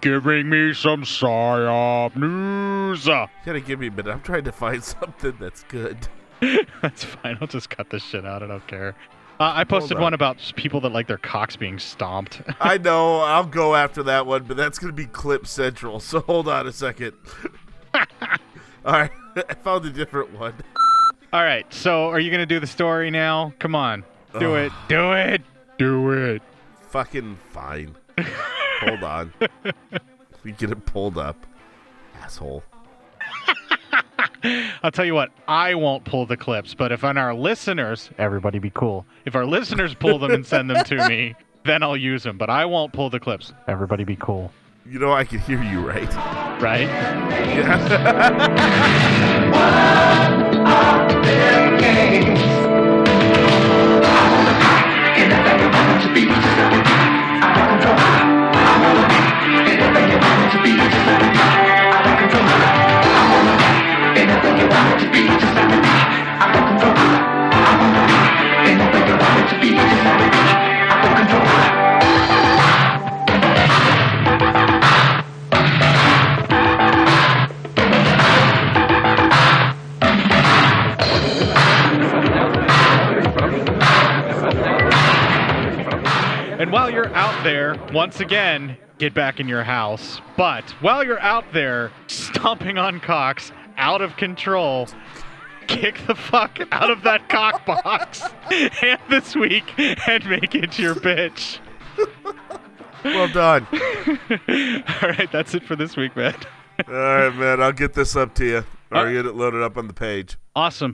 Giving me some psyop news. You gotta give me a minute. I'm trying to find something that's good. That's fine. I'll just cut this shit out. I don't care. Uh, I posted on. one about people that like their cocks being stomped. I know. I'll go after that one, but that's gonna be Clip Central. So hold on a second. All right, I found a different one. All right. So, are you gonna do the story now? Come on, do it. Do it. Do it. Fucking fine. Hold on. We get it pulled up, asshole. I'll tell you what. I won't pull the clips, but if on our listeners, everybody be cool. If our listeners pull them and send them to me, then I'll use them. But I won't pull the clips. Everybody be cool. You know I can hear you, right? Right? I'm wanted to be just like I I want to I to be just like I want to be just like I I don't control. I to be just like I And while you're out there, once again, get back in your house. But while you're out there stomping on cocks out of control, kick the fuck out of that cock box and this week and make it your bitch. Well done. All right, that's it for this week, man. All right, man. I'll get this up to you. Or get it loaded up on the page. Awesome.